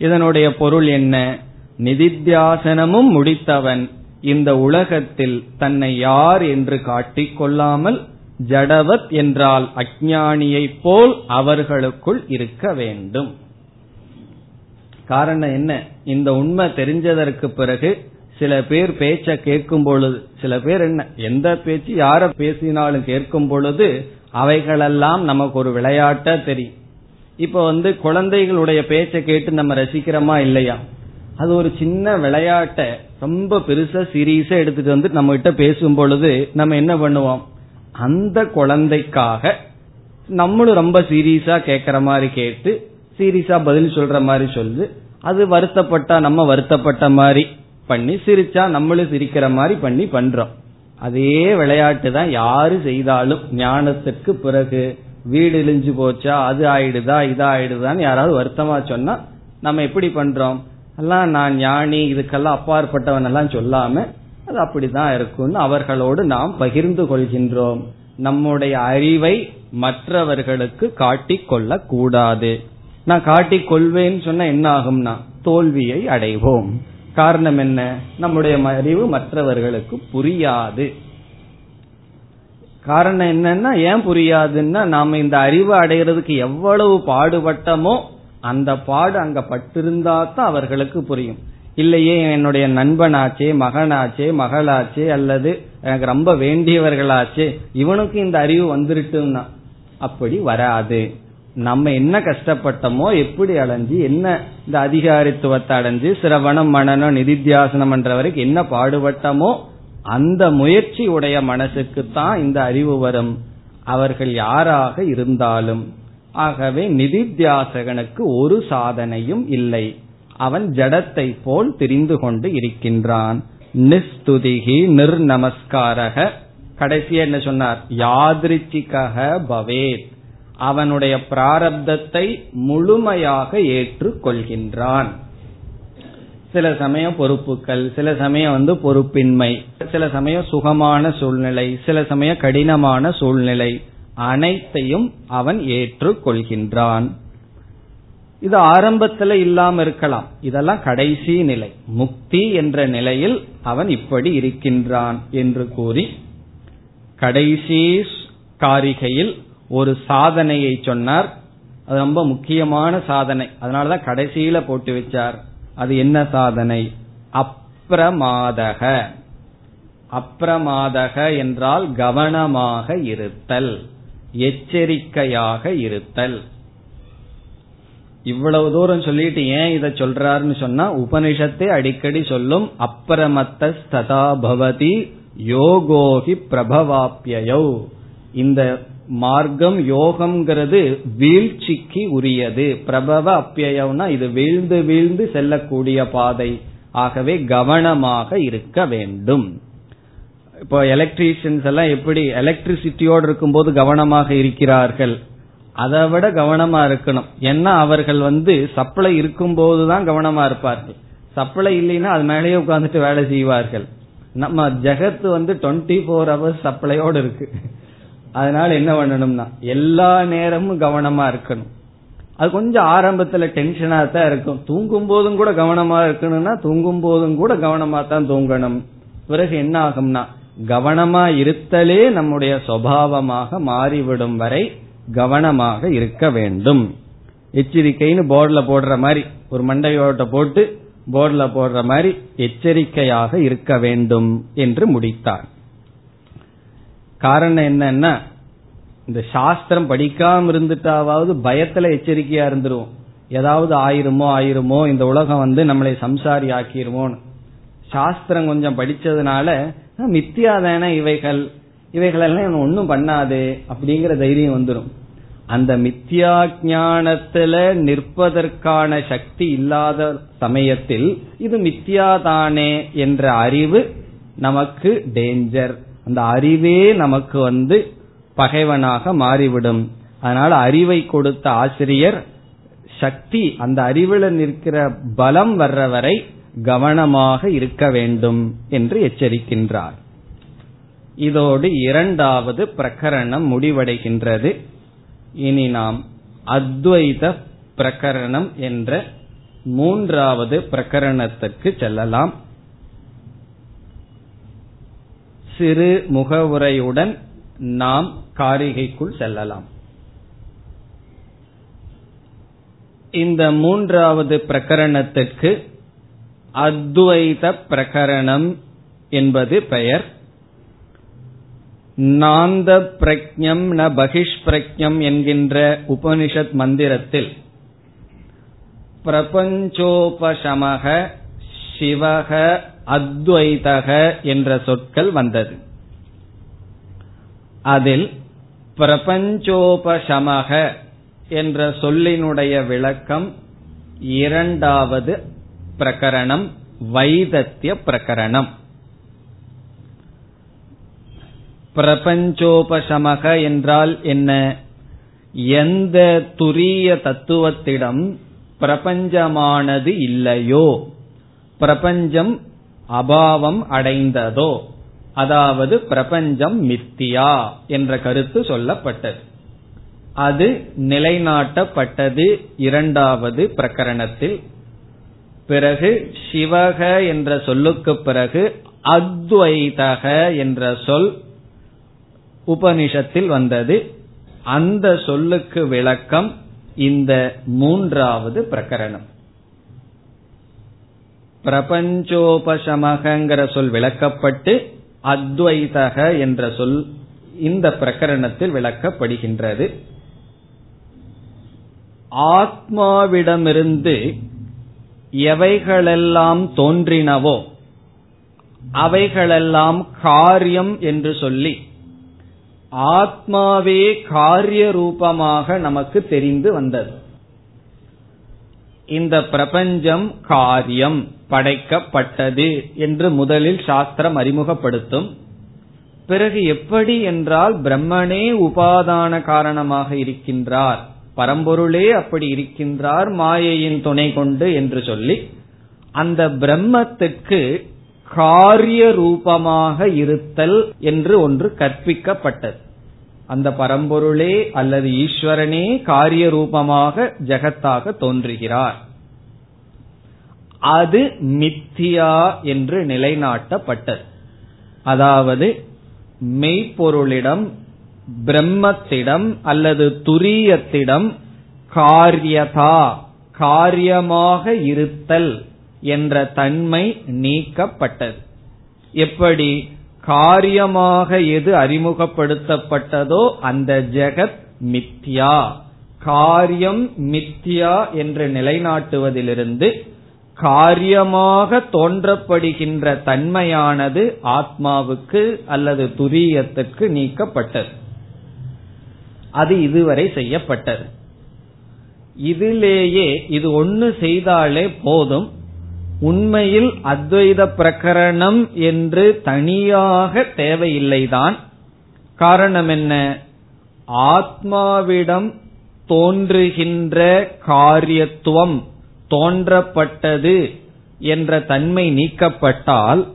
இதனுடைய பொருள் என்ன? நிதித்தியாசனமும் முடித்தவன் இந்த உலகத்தில் தன்னை யார் என்று காட்டிக் கொள்ளாமல் ஜடவத் என்றால் அஜானியைப் போல் அவர்களுக்குள் இருக்க வேண்டும். காரணம் என்ன? இந்த உண்மை தெரிஞ்சதற்கு பிறகு சில பேர் பேச்ச கேட்கும் பொழுது சில பேர் என்ன? எந்த பேச்சு யார பேசினாலும் கேட்கும் பொழுது அவைகளெல்லாம் நமக்கு ஒரு விளையாட்ட தெரியும். இப்ப வந்து குழந்தைகளுடைய பேச்சை கேட்டு நம்ம ரசிக்கிறோமா இல்லையா? அது ஒரு சின்ன விளையாட்டை ரொம்ப பெருசா சீரியஸா எடுத்துட்டு வந்து நம்ம கிட்ட பேசும் பொழுது நம்ம என்ன பண்ணுவோம்? அந்த குழந்தைக்காக நம்மளும் ரொம்ப சீரியஸா கேட்கற மாதிரி கேட்டு சீரியஸா பதில் சொல்ற மாதிரி சொல்லு அது வருத்தப்பட்டா நம்ம வருத்தப்பட்ட மாதிரி பண்ணி சிரிச்சா நம்மளும் சிரிக்கிற மாதிரி பண்ணி பண்றோம். அதே விளையாட்டு தான் யாரு செய்தாலும் ஞானத்துக்கு பிறகு வீடு இழிஞ்சு போச்சா அது ஆயிடுதா இது ஆயிடுதான்னு யாராவது வருத்தமா சொன்னா நம்ம எப்படி பண்றோம்? எல்லாம் நான் ஞானி இதுக்கெல்லாம் அப்பாற்பட்டவன் எல்லாம் சொல்லாம அது அப்படிதான் இருக்கும்னு அவர்களோடு நாம் பகிர்ந்து கொள்கின்றோம். நம்முடைய அறிவை மற்றவர்களுக்கு காட்டிக்கொள்ள கூடாது நான் காட்டிக் கொள்வேன்னு சொன்னா என்ன ஆகும்னா தோல்வியை அடைவோம். காரணம் என்ன? நம்முடைய அறிவு மற்றவர்களுக்கு புரியாது. காரணம் என்னன்னா ஏன் புரியாதுன்னா நாம இந்த அறிவு அடைகிறதுக்கு எவ்வளவு பாடுபட்டமோ அந்த பாடு அங்க பட்டிருந்தா தான் அவர்களுக்கு புரியும். இல்லையே என்னுடைய நண்பனாச்சே மகனாச்சே மகளாச்சே அல்லது எனக்கு ரொம்ப வேண்டியவர்களாச்சே இவனுக்கு இந்த அறிவு வந்துருட்டும்னா அப்படி வராது. நம்ம என்ன கஷ்டப்பட்டோமோ எப்படி அடைஞ்சு என்ன இந்த அதிகாரித்துவத்தை அடைஞ்சு சிரவணம் மனநம் நிதித்தியாசனம் என்ற வரைக்கும் என்ன பாடுபட்டமோ அந்த முயற்சி உடைய மனசுக்கு தான் இந்த அறிவு வரும். அவர்கள் யாராக இருந்தாலும். ஆகவே நிதித்தியாசகனுக்கு ஒரு சாதனையும் இல்லை. அவன் ஜடத்தை போல் தெரிந்து கொண்டு இருக்கின்றான். நிஸ்துதிகி நிர்நமஸ்காரக. கடைசி என்ன சொன்னார்? யாதிருச்சிகக பவேத். அவனுடைய பிராரப்தத்தை முழுமையாக ஏற்றுக் கொள்கின்றான் சில சமயம் பொறுப்புகள் சில சமயம் வந்து பொறுப்பின்மை சில சமயம் சுகமான சூழ்நிலை சில சமயம் கடினமான சூழ்நிலை அனைத்தையும் அவன் ஏற்றுக்கொள்கின்றான். இது ஆரம்பத்துல இல்லாம இருக்கலாம். இதெல்லாம் கடைசி நிலை. முக்தி என்ற நிலையில் அவன் இப்படி இருக்கின்றான் என்று கூறி கடைசி காரிகையில் ஒரு சாதனையை சொன்னார். அது ரொம்ப முக்கியமான சாதனை. அதனாலதான் கடைசியில போட்டு வச்சார். அது என்ன சாதனை? அப்பிரமாதக அப்பிரமாதக என்றால் கவனமாக இருத்தல் எச்சரிக்கையாக இருத்தல். இவ்வளவு தூரம் சொல்லிட்டு ஏன் இதை சொல்றாருன்னு சொன்னா உபனிஷத்தை அடிக்கடி சொல்லும் அப்பிரமத்த ஸ்ததா பவதி யோகோகி பிரபவாப்பியோ இந்த மார்க்கம் யோகம்ங்கிறது வீழ்ச்சிக்கு உரியது. பிரபவ அப்பியம்னா இது வீழ்ந்து வீழ்ந்து செல்லக்கூடிய பாதை. ஆகவே கவனமாக இருக்க வேண்டும். இப்போ எலக்ட்ரீஷியன்ஸ் எல்லாம் எப்படி எலக்ட்ரிசிட்டியோடு இருக்கும்போது கவனமாக இருக்கிறார்கள்? அதை விட கவனமா இருக்கணும். ஏன்னா அவர்கள் வந்து சப்ளை இருக்கும்போது தான் கவனமா இருப்பார்கள். சப்ளை இல்லைன்னா அது மேலேயே உட்காந்துட்டு வேலை செய்வார்கள். நம்ம ஜெகத்து வந்து டுவெண்ட்டி ஃபோர் ஹவர்ஸ் சப்ளையோடு இருக்கு. அதனால என்ன பண்ணணும்னா எல்லா நேரமும் கவனமா இருக்கணும். அது கொஞ்சம் ஆரம்பத்துல டென்ஷனா தான் இருக்கும். தூங்கும் போதும் கூட கவனமா இருக்கணும்னா தூங்கும் போதும் கூட கவனமா தான் தூங்கணும். பிறகு என்ன ஆகும்னா கவனமா இருத்தலே நம்முடைய சுவாவமாக மாறிவிடும் வரை கவனமாக இருக்க வேண்டும். எச்சரிக்கைன்னு போர்டில் போடுற மாதிரி ஒரு மண்டையோட்ட போட்டு போர்டில் போடுற மாதிரி எச்சரிக்கையாக இருக்க வேண்டும் என்று முடித்தார். காரணம் என்னன்னா இந்த சாஸ்திரம் படிக்காம இருந்துட்டாவது பயத்துல எச்சரிக்கையா இருந்துருவோம். ஏதாவது ஆயிருமோ ஆயிருமோ இந்த உலகம் வந்து நம்மளை சம்சாரி ஆக்கிருமோன்னு. சாஸ்திரம் கொஞ்சம் படிச்சதுனால மித்தியாதான இவைகள். இவைகளெல்லாம் ஒன்னும் பண்ணாது அப்படிங்கிற தைரியம் வந்துடும் அந்த மித்யா ஞானத்துல நிற்பதற்கான சக்தி இல்லாத சமயத்தில் இது மித்யாதானே என்ற அறிவு நமக்கு டேஞ்சர் அந்த அறிவே நமக்கு வந்து பகைவனாக மாறிவிடும். அதனால அறிவை கொடுத்த ஆசிரியர் சக்தி அந்த அறிவுல நிற்கிற பலம் வர்ற வரை கவனமாக இருக்க வேண்டும் என்று எச்சரிக்கின்றார். இதோடு இரண்டாவது பிரகரணம் முடிவடைகின்றது. இனி நாம் அத்வைத பிரகரணம் என்ற மூன்றாவது பிரகரணத்துக்கு செல்லலாம். சிறு முகவுரையுடன் நாம் காரிகைக்குள் செல்லலாம். இந்த மூன்றாவது பிரகரணத்திற்கு அத்வைத பிரகரணம் என்பது பெயர். நாந்த பிரக்ஞம் ந பகிஷ்பிரக்ஞம் என்கின்ற உபனிஷத் மந்திரத்தில் பிரபஞ்சோபசமக சிவக அத்வைதக என்ற சொற்கள் வந்தது. அதில் பிரபஞ்சோபசமக என்ற சொல்லினுடைய விளக்கம் இரண்டாவது பிரகரணம் வைதத்திய பிரகரணம். பிரபஞ்சோபசமக என்றால் என்ன? எந்த துரிய தத்துவத்திடம் பிரபஞ்சமானது இல்லையோ பிரபஞ்சம் அபாவம் அடைந்ததோ அதாவது பிரபஞ்சம் மித்தியா என்ற கருத்து சொல்லப்பட்டது. அது நிலைநாட்டப்பட்டது இரண்டாவது பிரகரணத்தில். பிறகு சிவக என்ற சொல்லுக்கு பிறகு அத்வைதக என்ற சொல் உபனிஷத்தில் வந்தது. அந்த சொல்லுக்கு விளக்கம் இந்த மூன்றாவது பிரகரணம். பிரபஞ்சோபசமகங்கிற சொல் விளக்கப்பட்டு அத்வைதக என்ற சொல் இந்த பிரகரணத்தில் விளக்கப்படுகின்றது. ஆத்மாவிடமிருந்து எவைகளெல்லாம் தோன்றினவோ அவைகளெல்லாம் காரியம் என்று சொல்லி ஆத்மாவே காரிய ரூபமாக நமக்கு தெரிந்து வந்தது. இந்த பிரபஞ்சம் காரியம் படைக்கப்பட்டது என்று முதலில் சாஸ்திரம் அறிமுகப்படுத்தும். பிறகு எப்படி என்றால் பிரம்மனே உபாதான காரணமாக இருக்கின்றார் பரம்பொருளே அப்படி இருக்கின்றார் மாயையின் துணை கொண்டு என்று சொல்லி அந்த பிரம்மத்துக்கு காரிய ரூபமாக இருத்தல் என்று ஒன்று கற்பிக்கப்பட்டது. அந்த பரம்பொருளே அல்லது ஈஸ்வரனே காரிய ரூபமாக ஜெகத்தாக தோன்றுகிறார். அது மித்தியா என்று நிலைநாட்டப்பட்டது. அதாவது மெய்ப்பொருளிடம் பிரம்மத்திடம் அல்லது துரியத்திடம் காரியதா காரியமாக இருத்தல் என்ற தன்மை நீக்கப்பட்டது. எப்படி? காரியமாக எது அறிமுகப்படுத்தப்பட்டதோ அந்த ஜெகத் மித்யா. காரியம் மித்யா என்று நிலைநாட்டுவதிலிருந்து காரியமாக தோன்றப்படுகின்ற தன்மையானது ஆத்மாவுக்கு அல்லது துரியத்திற்கு நீக்கப்பட்டது. அது இதுவரை செய்யப்பட்டது. இதிலேயே இது ஒன்னு செய்தாலே போதும். உண்மையில் அத்வைத பிரகரணம் என்று தனியாக தேவையில்லைதான். காரணம் என்ன? ஆத்மாவிடம் தோன்றுகின்ற காரியத்துவம் தோன்றப்பட்டது என்ற தன்மை நீக்கப்பட்டால்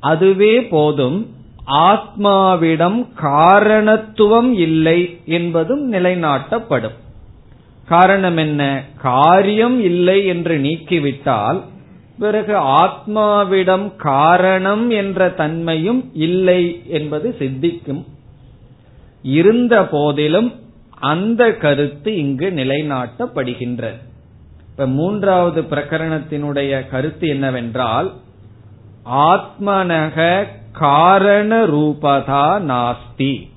அதுவே போதும். ஆத்மாவிடம் காரணத்துவம் இல்லை என்பதும் நிலைநாட்டப்படும். காரணம் என்ன? காரியம் இல்லை என்று நீக்கிவிட்டால் பிறகு ஆத்மாவிடம் காரணம் என்ற தன்மையும் இல்லை என்பது சித்திக்கும். இருந்த போதிலும் அந்த கருத்து இங்கு நிலைநாட்டப்படுகின்றது. இப்ப மூன்றாவது பிரகரணத்தினுடைய கருத்து என்னவென்றால் ஆத்மனக காரண ரூபதா நாஸ்தி.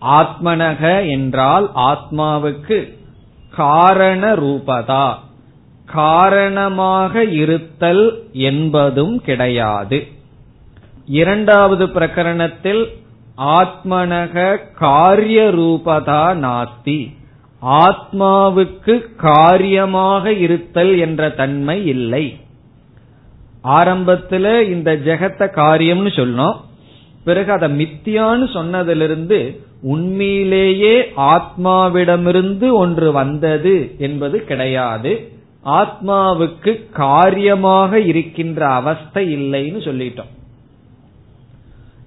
ஆத்மனக என்றால் ஆத்மாவுக்கு காரண ரூபதா. காரணமாக இருத்தல் என்பதும் கிடையாது. இரண்டாவது பிரகரணத்தில் ஆத்மனக காரிய ரூபதா நாஸ்தி. ஆத்மாவுக்கு காரியமாக இருத்தல் என்ற தன்மை இல்லை. ஆரம்பத்துல இந்த ஜெகத்த காரியம்னு சொன்னோம் பிறகு அதை மித்தியான்னு சொன்னதிலிருந்து உண்மையிலேயே ஆத்மாவிடமிருந்து ஒன்று வந்தது என்பது கிடையாது. ஆத்மாவுக்கு காரியமாக இருக்கின்ற அவஸ்தை இல்லைன்னு சொல்லிட்டோம்.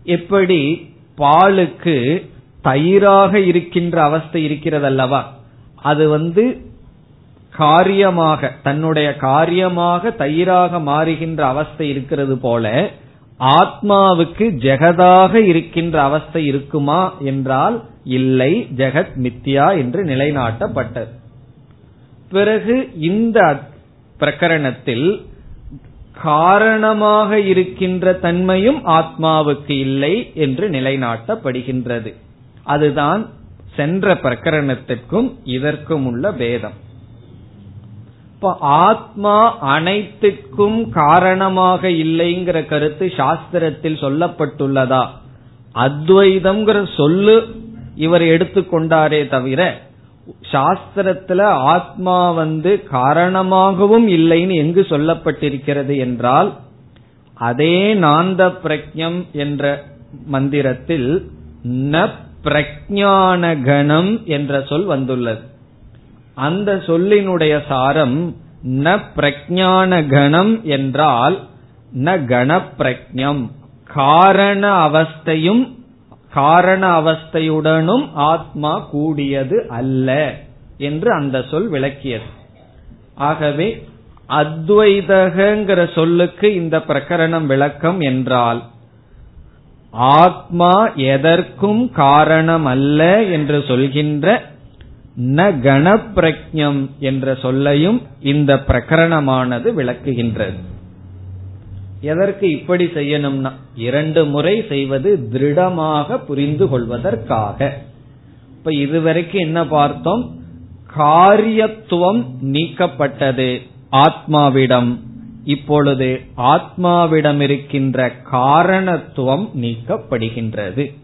எப்படி பாலுக்கு தயிராக இருக்கின்ற அவஸ்தை இருக்கிறது அல்லவா அது வந்து காரியமாக தன்னுடைய காரியமாக தயிராக மாறுகின்ற அவஸ்தை இருக்கிறது போல ஆத்மாவுக்கு ஜெகதாக இருக்கின்ற அவஸ்தை இருக்குமா என்றால் இல்லை ஜெகத் மித்யா என்று நிலைநாட்டப்பட்டது. பிறகு இந்த பிரகரணத்தில் காரணமாக இருக்கின்ற தன்மையும் ஆத்மாவுக்கு இல்லை என்று நிலைநாட்டப்படுகின்றது. அதுதான் சென்ற பிரகரணத்திற்கும் இதற்கும் உள்ள பேதம். இப்ப ஆத்மா அனைத்துக்கும் காரணமாக இல்லைங்கிற கருத்து சாஸ்திரத்தில் சொல்லப்பட்டுள்ளதா? அத்வைதம்ங்கிற சொல்லு இவர் எடுத்துக்கொண்டாரே தவிர சாஸ்திரத்துல ஆத்மா வந்து காரணமாகவும் இல்லைன்னு எங்கு சொல்லப்பட்டிருக்கிறது என்றால் அதே நாந்த பிரக்ஞம் என்ற மந்திரத்தில் ந பிரஜான கணம் என்ற சொல் வந்துள்ளது. அந்த சொல்லினுடைய சாரம் ந பிரஜான கணம் என்றால் ந கண பிரஜம் காரண அவஸ்தையும் காரண அவஸ்தையுடனும் ஆத்மா கூடியது அல்ல என்று அந்த சொல் விளக்கியது. ஆகவே அத்வைதகங்கிற சொல்லுக்கு இந்த பிரகரணம் விளக்கம் என்றால் ஆத்மா எதற்கும் காரணம் அல்ல என்று சொல்கின்ற ந கணப்பிரஜம் என்ற சொல்லையும் இந்த பிரகரணமானது விளக்குகின்றது. எதற்கு இப்படி செய்யணும்னா இரண்டு முறை செய்வது திருடமாக புரிந்து கொள்வதற்காக. இப்ப இதுவரைக்கும் என்ன பார்த்தோம்? காரியத்துவம் நீக்கப்பட்டது ஆத்மாவிடம். இப்பொழுது ஆத்மாவிடம் இருக்கின்ற காரணத்துவம் நீக்கப்படுகின்றது.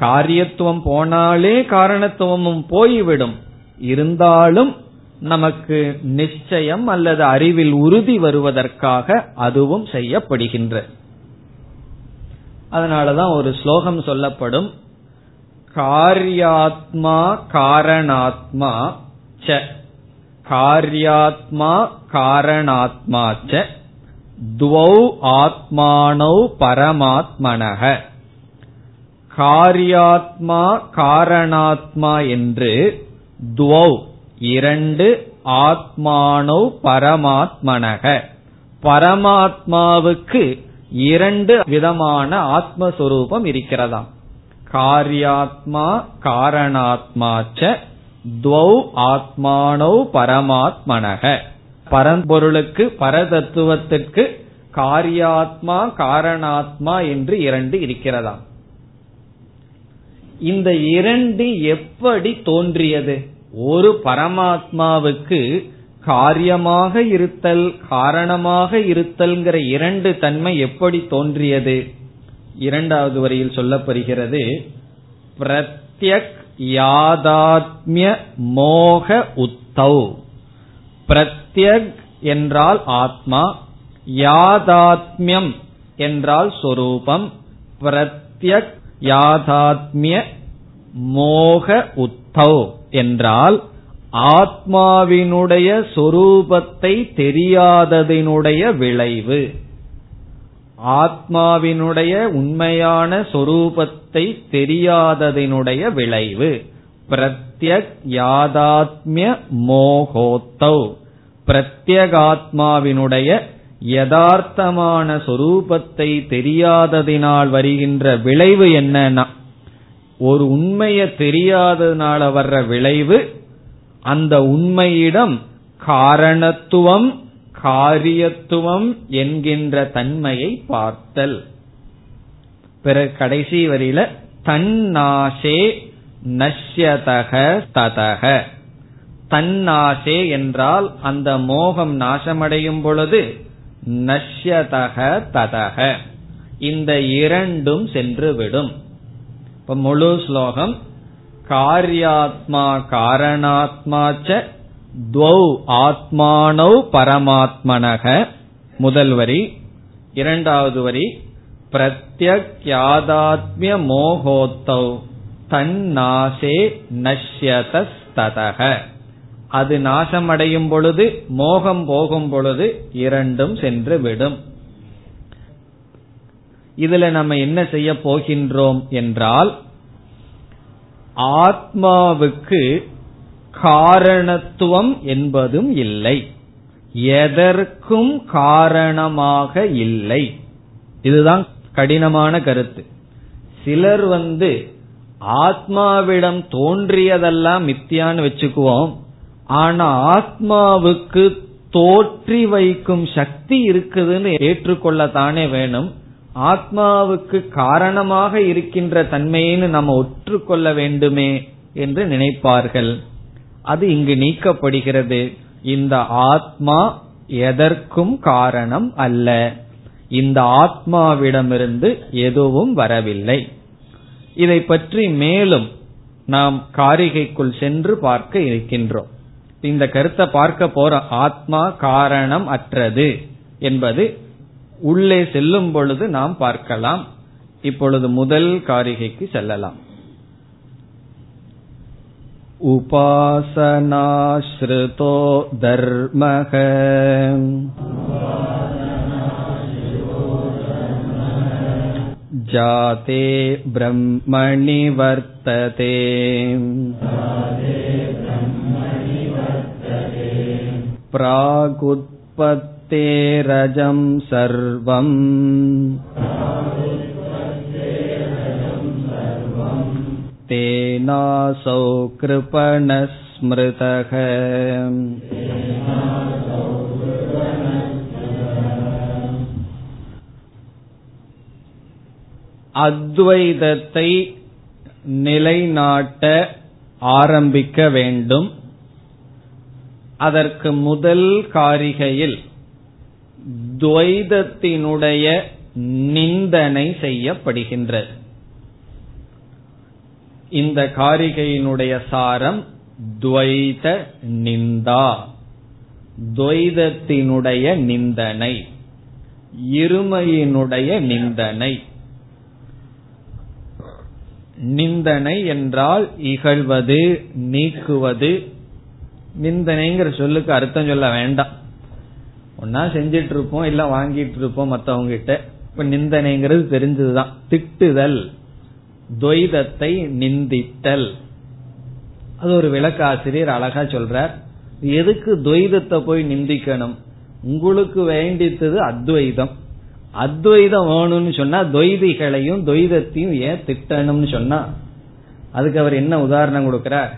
காரியத்துவம் போனாலே காரணத்துவமும் போய்விடும். இருந்தாலும் நமக்கு நிச்சயம் அல்லது அறிவில் உறுதி வருவதற்காக அதுவும் செய்யப்படுகின்ற. அதனாலதான் ஒரு ஸ்லோகம் சொல்லப்படும் காரியாத்மா காரணாத்மா ச காரியாத்மா காரணாத்மா ச துவௌ ஆத்மானௌ பரமாத்மனக காரியாத்மா காரணாத்மா என்று துவௌ இரண்டு ஆத்மானோ பரமாத்மனக. பரமாத்மாவுக்கு இரண்டு விதமான ஆத்மஸ்வரூபம் இருக்கிறதாம். காரியாத்மா காரணாத்மாச்ச துவௌ ஆத்மானோ பரமாத்மனக. பரம்பொருளுக்கு பரதத்துவத்திற்கு காரியாத்மா காரணாத்மா என்று இரண்டு இருக்கிறதாம். இந்த இரண்டு எப்படி தோன்றியது? ஒரு பரமாத்மாவுக்கு காரியமாக இருத்தல் காரணமாக இருத்தல்ங்கிற இரண்டு தன்மை எப்படி தோன்றியது? இரண்டாவது வரியில் சொல்லப்படுகிறது பிரத்யக் யாதாத்மிய மோக உத்தவ் பிரத்யக் என்றால் ஆத்மா யாதாத்மியம் என்றால் சொரூபம் பிரத்யக் யாதாத்மிய மோக உத்தவ் என்றால் ஆத்மாவினுடைய சொரூபத்தை தெரியாததினுடைய விளைவு. ஆத்மாவினுடைய உண்மையான சொரூபத்தை தெரியாததினுடைய விளைவு. பிரத்யக் யாதாத்மிய மோகோத்தௌ. பிரத்யகாத்மாவினுடைய யதார்த்தமான சொரூபத்தை தெரியாததினால் வருகின்ற விளைவு என்னன்னா ஒரு உண்மைய தெரியாததுனால வர்ற விளைவு அந்த உண்மையிடம் காரணத்துவம் காரியத்துவம் என்கின்ற தன்மையை பார்த்தல். பிறகு கடைசி வரியில தன்னாசே நஷ்யதக ததக. தன்னாசே என்றால் அந்த மோகம் நாசமடையும் பொழுது நஷ்யதக ததக. இந்த இரண்டும் சென்றுவிடும் இப்ப முழு ஸ்லோகம் காரியாத்மா காரணாத்மாச்ச துவௌ ஆத்மானௌ பரமாத்மனக முதல் வரி. இரண்டாவது வரி பிரத்யாதாத்மிய மோகோத்தௌ தன்னாசே நஷ்யதஸ்ததக அது நாசமடையும் பொழுது மோகம் போகும் பொழுது இரண்டும் சென்று விடும். இதுல நம்ம என்ன செய்ய போகின்றோம் என்றால் ஆத்மாவுக்கு காரணத்துவம் என்பதும் இல்லை. எதற்கும் காரணமாக இல்லை. இதுதான் கடினமான கருத்து. சிலர் வந்து ஆத்மாவிடம் தோன்றியதெல்லாம் மித்தியான்னு வச்சுக்குவோம். ஆனா ஆத்மாவுக்கு தோற்றி வைக்கும் சக்தி இருக்குதுன்னு ஏற்றுக்கொள்ளத்தானே வேணும். ஆத்மாவுக்கு காரணமாக இருக்கின்ற தன்மையின்னு நம்ம ஒற்றுக்கொள்ள வேண்டுமே என்று நினைப்பார்கள். அது இங்கு நீக்கப்படுகிறது. இந்த ஆத்மா எதற்கும் காரணம் அல்ல. இந்த ஆத்மாவிடமிருந்து எதுவும் வரவில்லை. இதை பற்றி மேலும் நாம் காரிகைக்குள் சென்று பார்க்க இருக்கின்றோம். இந்த கருத்தை பார்க்க போற ஆத்மா காரணம் அற்றது என்பது உள்ளே செல்லும் பொழுது நாம் பார்க்கலாம் இப்பொழுது முதல் காரிகைக்கு செல்லலாம் उपासनाश्रितो धर्मः जाते ब्रह्मणि वर्तते प्रागुत्पत्तेरजं सर्वम् तेनासौ कृपणः स्मृतः அத்வைதத்தை நிலைநாட்ட ஆரம்பிக்க வேண்டும் அதற்கு முதல் காரிகையில் துவைதத்தினுடைய நிந்தனை செய்யப்படுகின்றது. இந்த காரிகையினுடைய சாரம் துவைத நிந்தா. துவைதத்தினுடைய நிந்தனை. இருமையினுடைய நிந்தனை. நிந்தனை என்றால் இகழ்வது நீக்குவது. நிந்தனைங்கிற சொல்லுக்கு அர்த்தம் சொல்ல வேண்டாம். ஒன்னா செஞ்சிட்டு இருப்போம் இல்ல வாங்கிட்டு இருப்போம் மத்தவங்க கிட்ட இப்ப நிந்தனைங்கிறது தெரிஞ்சதுதான். திட்டுதல் துவைதத்தை நிந்தித்தல். அது ஒரு விளக்காசிரியர் அழகா சொல்றார். எதுக்கு துவைதத்தை போய் நிந்திக்கணும்? உங்களுக்கு வேண்டித்தது அத்வைதம். அத்வைதம் வேணும்னு சொன்னா துவைதிகளையும் துவைதத்தையும் ஏன் திட்டணும்னு சொன்னா அதுக்கு அவர் என்ன உதாரணம் கொடுக்கிறார்?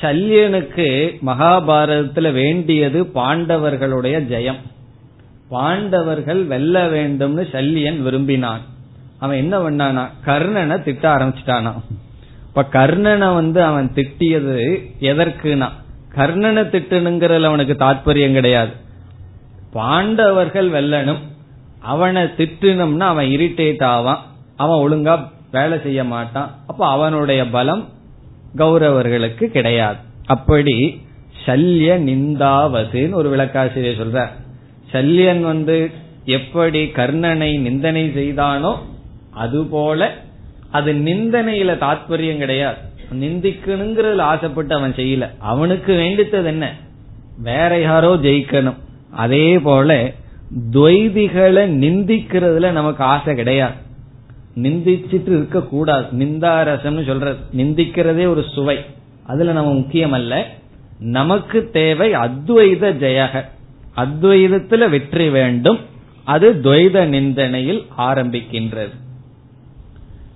சல்யனுக்கு மகாபாரதத்துல வேண்டியது பாண்டவர்களுடைய ஜெயம். பாண்டவர்கள் வெல்ல வேண்டும்னு சல்யன் விரும்பினான். அவன் என்ன பண்ணானா கர்ணனை திட்ட ஆரம்பிச்சிட்டானா. இப்ப கர்ணனை வந்து அவன் திட்டியது எதற்குனா கர்ணனை திட்டணுங்கிறதுல அவனுக்கு தாற்பயம் கிடையாது. பாண்டவர்கள் வெல்லணும் அவனை திட்டினோம்னா அவன் இரிட்டேட் ஆவான் அவன் ஒழுங்கா வேலை செய்ய மாட்டான். அப்ப அவனுடைய பலம் கௌரவர்களுக்கு கிடையாது. அப்படி சல்ய நிந்தாவதுன்னு ஒரு விளக்காசிரியர் சொல்ற சல்யன் வந்து எப்படி கர்ணனை நிந்தனை செய்தானோ அதுபோல அது நிந்தனையில தாத்பரியம் கிடையாது. நிந்திக்கணுங்கிறதுல ஆசைப்பட்டு அவன் செய்யல. அவனுக்கு வேண்டித்தது என்ன? வேற யாரோ ஜெயிக்கணும். அதே போல துவைதிகளை நிந்திக்கிறதுல நமக்கு ஆசை கிடையாது. நிந்திச்சிட்டு இருக்க கூடாது. நிந்தாரசம்னு சொல்றது நிந்திக்கிறதே ஒரு சுவை. அதுல நம்ம முக்கியம் அல்ல நமக்கு தேவை அத்வைத ஜெயக. அத்வைதத்துல வெற்றி வேண்டும். அது துவைத நிந்தனையில் ஆரம்பிக்கின்றது.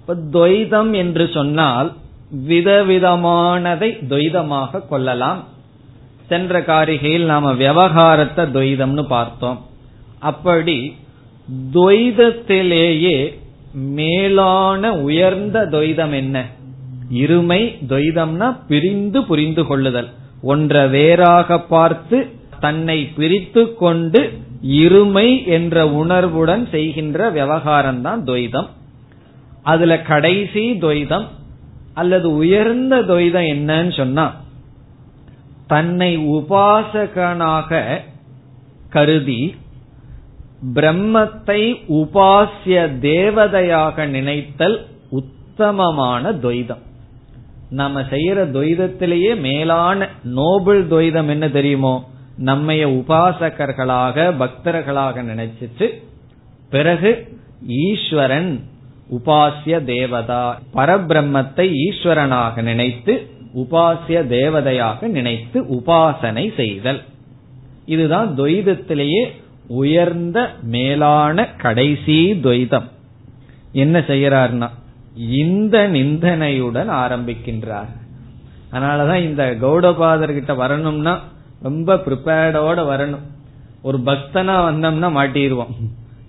இப்ப துவைதம் என்று சொன்னால் விதவிதமானதை துவைதமாக கொள்ளலாம். சென்ற காரிகையில் நாம விவகாரத்தை துவைதம்னு பார்த்தோம். அப்படி துவைதத்திலேயே மேலான உயர்ந்த துவைதம் என்ன? இருமை துவைதம்னா பிரிந்து புரிந்து கொள்ளுதல். ஒன்ற வேறாக பார்த்து தன்னை பிரித்து கொண்டு இருமை என்ற உணர்வுடன் செய்கின்ற விவகாரம் தான் துவைதம். அதுல கடைசி துவைதம் அல்லது உயர்ந்த துவைதம் என்னன்னு சொன்னா தன்னை உபாசகனாக கருதி பிரம்மத்தை உபாசிய தேவதையாக நினைத்தல் உத்தமமான துவைதம். நம்ம செய்யற துவைதத்திலேயே மேலான நோபல் துவைதம் என்ன தெரியுமோ? நம்மைய உபாசகர்களாக பக்தர்களாக நினைச்சிட்டு பிறகு ஈஸ்வரன் உபாசிய தேவதா பரபிரம்மத்தை ஈஸ்வரனாக நினைத்து உபாசிய தேவதையாக நினைத்து உபாசனை செய்தல். இதுதான் துவைதத்திலேயே உயர்ந்த மேலான கடைசி துவைதம். என்ன செய்யறார்னா இந்த நிந்தனையுடன் ஆரம்பிக்கின்றார். அதனாலதான் இந்த கௌடபாதர் கிட்ட வரணும்னா ரொம்ப ப்ரிப்பேர்டோட வரணும். ஒரு பக்தனா வந்தோம்னா மாட்டிடுவோம்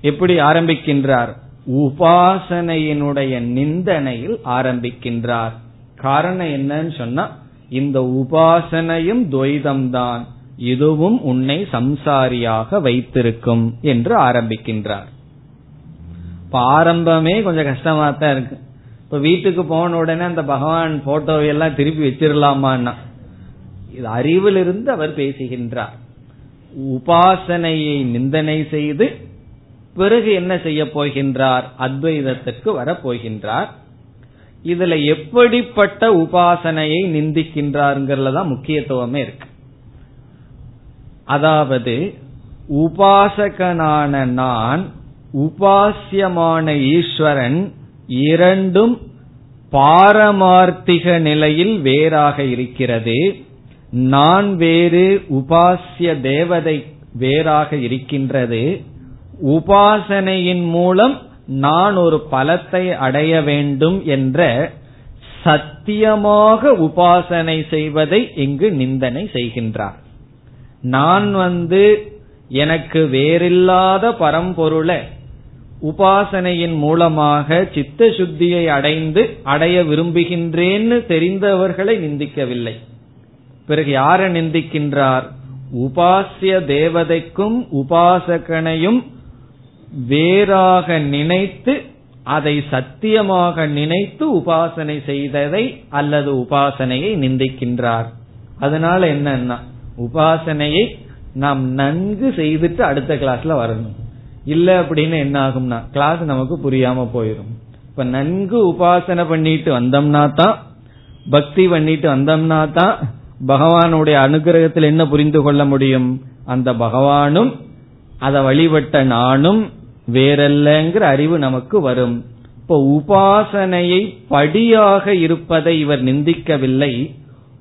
எப்படி ஆரம்பிக்கின்றார்? உபாசனையினுடைய நிந்தனையில் ஆரம்பிக்கின்றார். காரணம் என்னன்னு சொன்னா இந்த உபாசனையும் துவைதம்தான். இதுவும் உன்னை சம்சாரியாக வைத்திருக்கும் என்று ஆரம்பிக்கின்றார். ஆரம்பமே கொஞ்சம் கஷ்டமா தான் இருக்கு. இப்ப வீட்டுக்கு போன உடனே அந்த பகவான் போட்டோவையெல்லாம் திருப்பி வச்சிடலாமான்னா இது அறிவிலிருந்து அவர் பேசுகின்றார். உபாசனையை நிந்தனை செய்து பிறகு என்ன செய்ய போகின்றார்? அத்வைதத்திற்கு வரப்போகின்றார் இதுல எப்படிப்பட்ட உபாசனையை நிந்திக்கின்றார்ங்கிறதுல முக்கியத்துவமே இருக்கு. அதாவது உபாசகனான நான் உபாசியமான ஈஸ்வரன் இரண்டும் பாரமார்த்திக நிலையில் வேறாக இருக்கிறது. நான் வேறு உபாசிய தேவதை வேறாக இருக்கின்றது. உபாசனையின் மூலம் நான் ஒரு பலத்தை அடைய வேண்டும் என்ற சத்தியமாக உபாசனை செய்வதை இங்கு நிந்தனை செய்கின்றார். நான் வந்து எனக்கு வேறில்லாத பரம்பொருளை உபாசனையின் மூலமாக சித்த சுத்தியை அடைந்து அடைய விரும்புகின்றேன்னு தெரிந்தவர்களை நிந்திக்கவில்லை. பிறகு யாரை நிந்திக்கின்றார்? உபாசிய தேவதைக்கும் உபாசகனையும் வேறாக நினைத்து அதை சத்தியமாக நினைத்து உபாசனை செய்ததை அல்லது உபாசனையை நிந்திக்கின்றார். அதனால என்னன்னா உபாசனையை நாம் நன்கு செய்துட்டு அடுத்த கிளாஸ்ல வரணும். இல்ல அப்படின்னு என்ன ஆகும்னா கிளாஸ் நமக்கு புரியாம போயிடும் இப்ப நன்கு உபாசனை பண்ணிட்டு வந்தோம்னா தான் பக்தி பண்ணிட்டு வந்தோம்னா தான் பகவானுடைய அனுகிரகத்தில் என்ன புரிந்து கொள்ள முடியும்? அந்த பகவானும் அதை வழிபட்ட நானும் வேறல்லங்கிற அறிவு நமக்கு வரும். இப்போ உபாசனையை படியாக இருப்பதை இவர் நிந்திக்கவில்லை.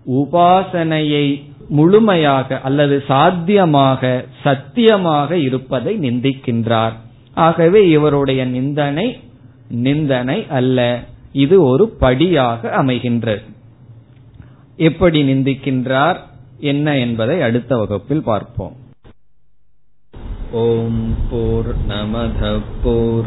உபாசனையை முழுமையாக அல்லது சாத்தியமாக சத்தியமாக இருப்பதை நிந்திக்கின்றார். ஆகவே இவருடைய நிந்தனை நிந்தனை அல்ல இது ஒரு படியாக அமைகின்றது. எப்படி நிந்திக்கின்றார் என்ன என்பதை அடுத்த வகுப்பில் பார்ப்போம். ஓம் போர் நமத போர்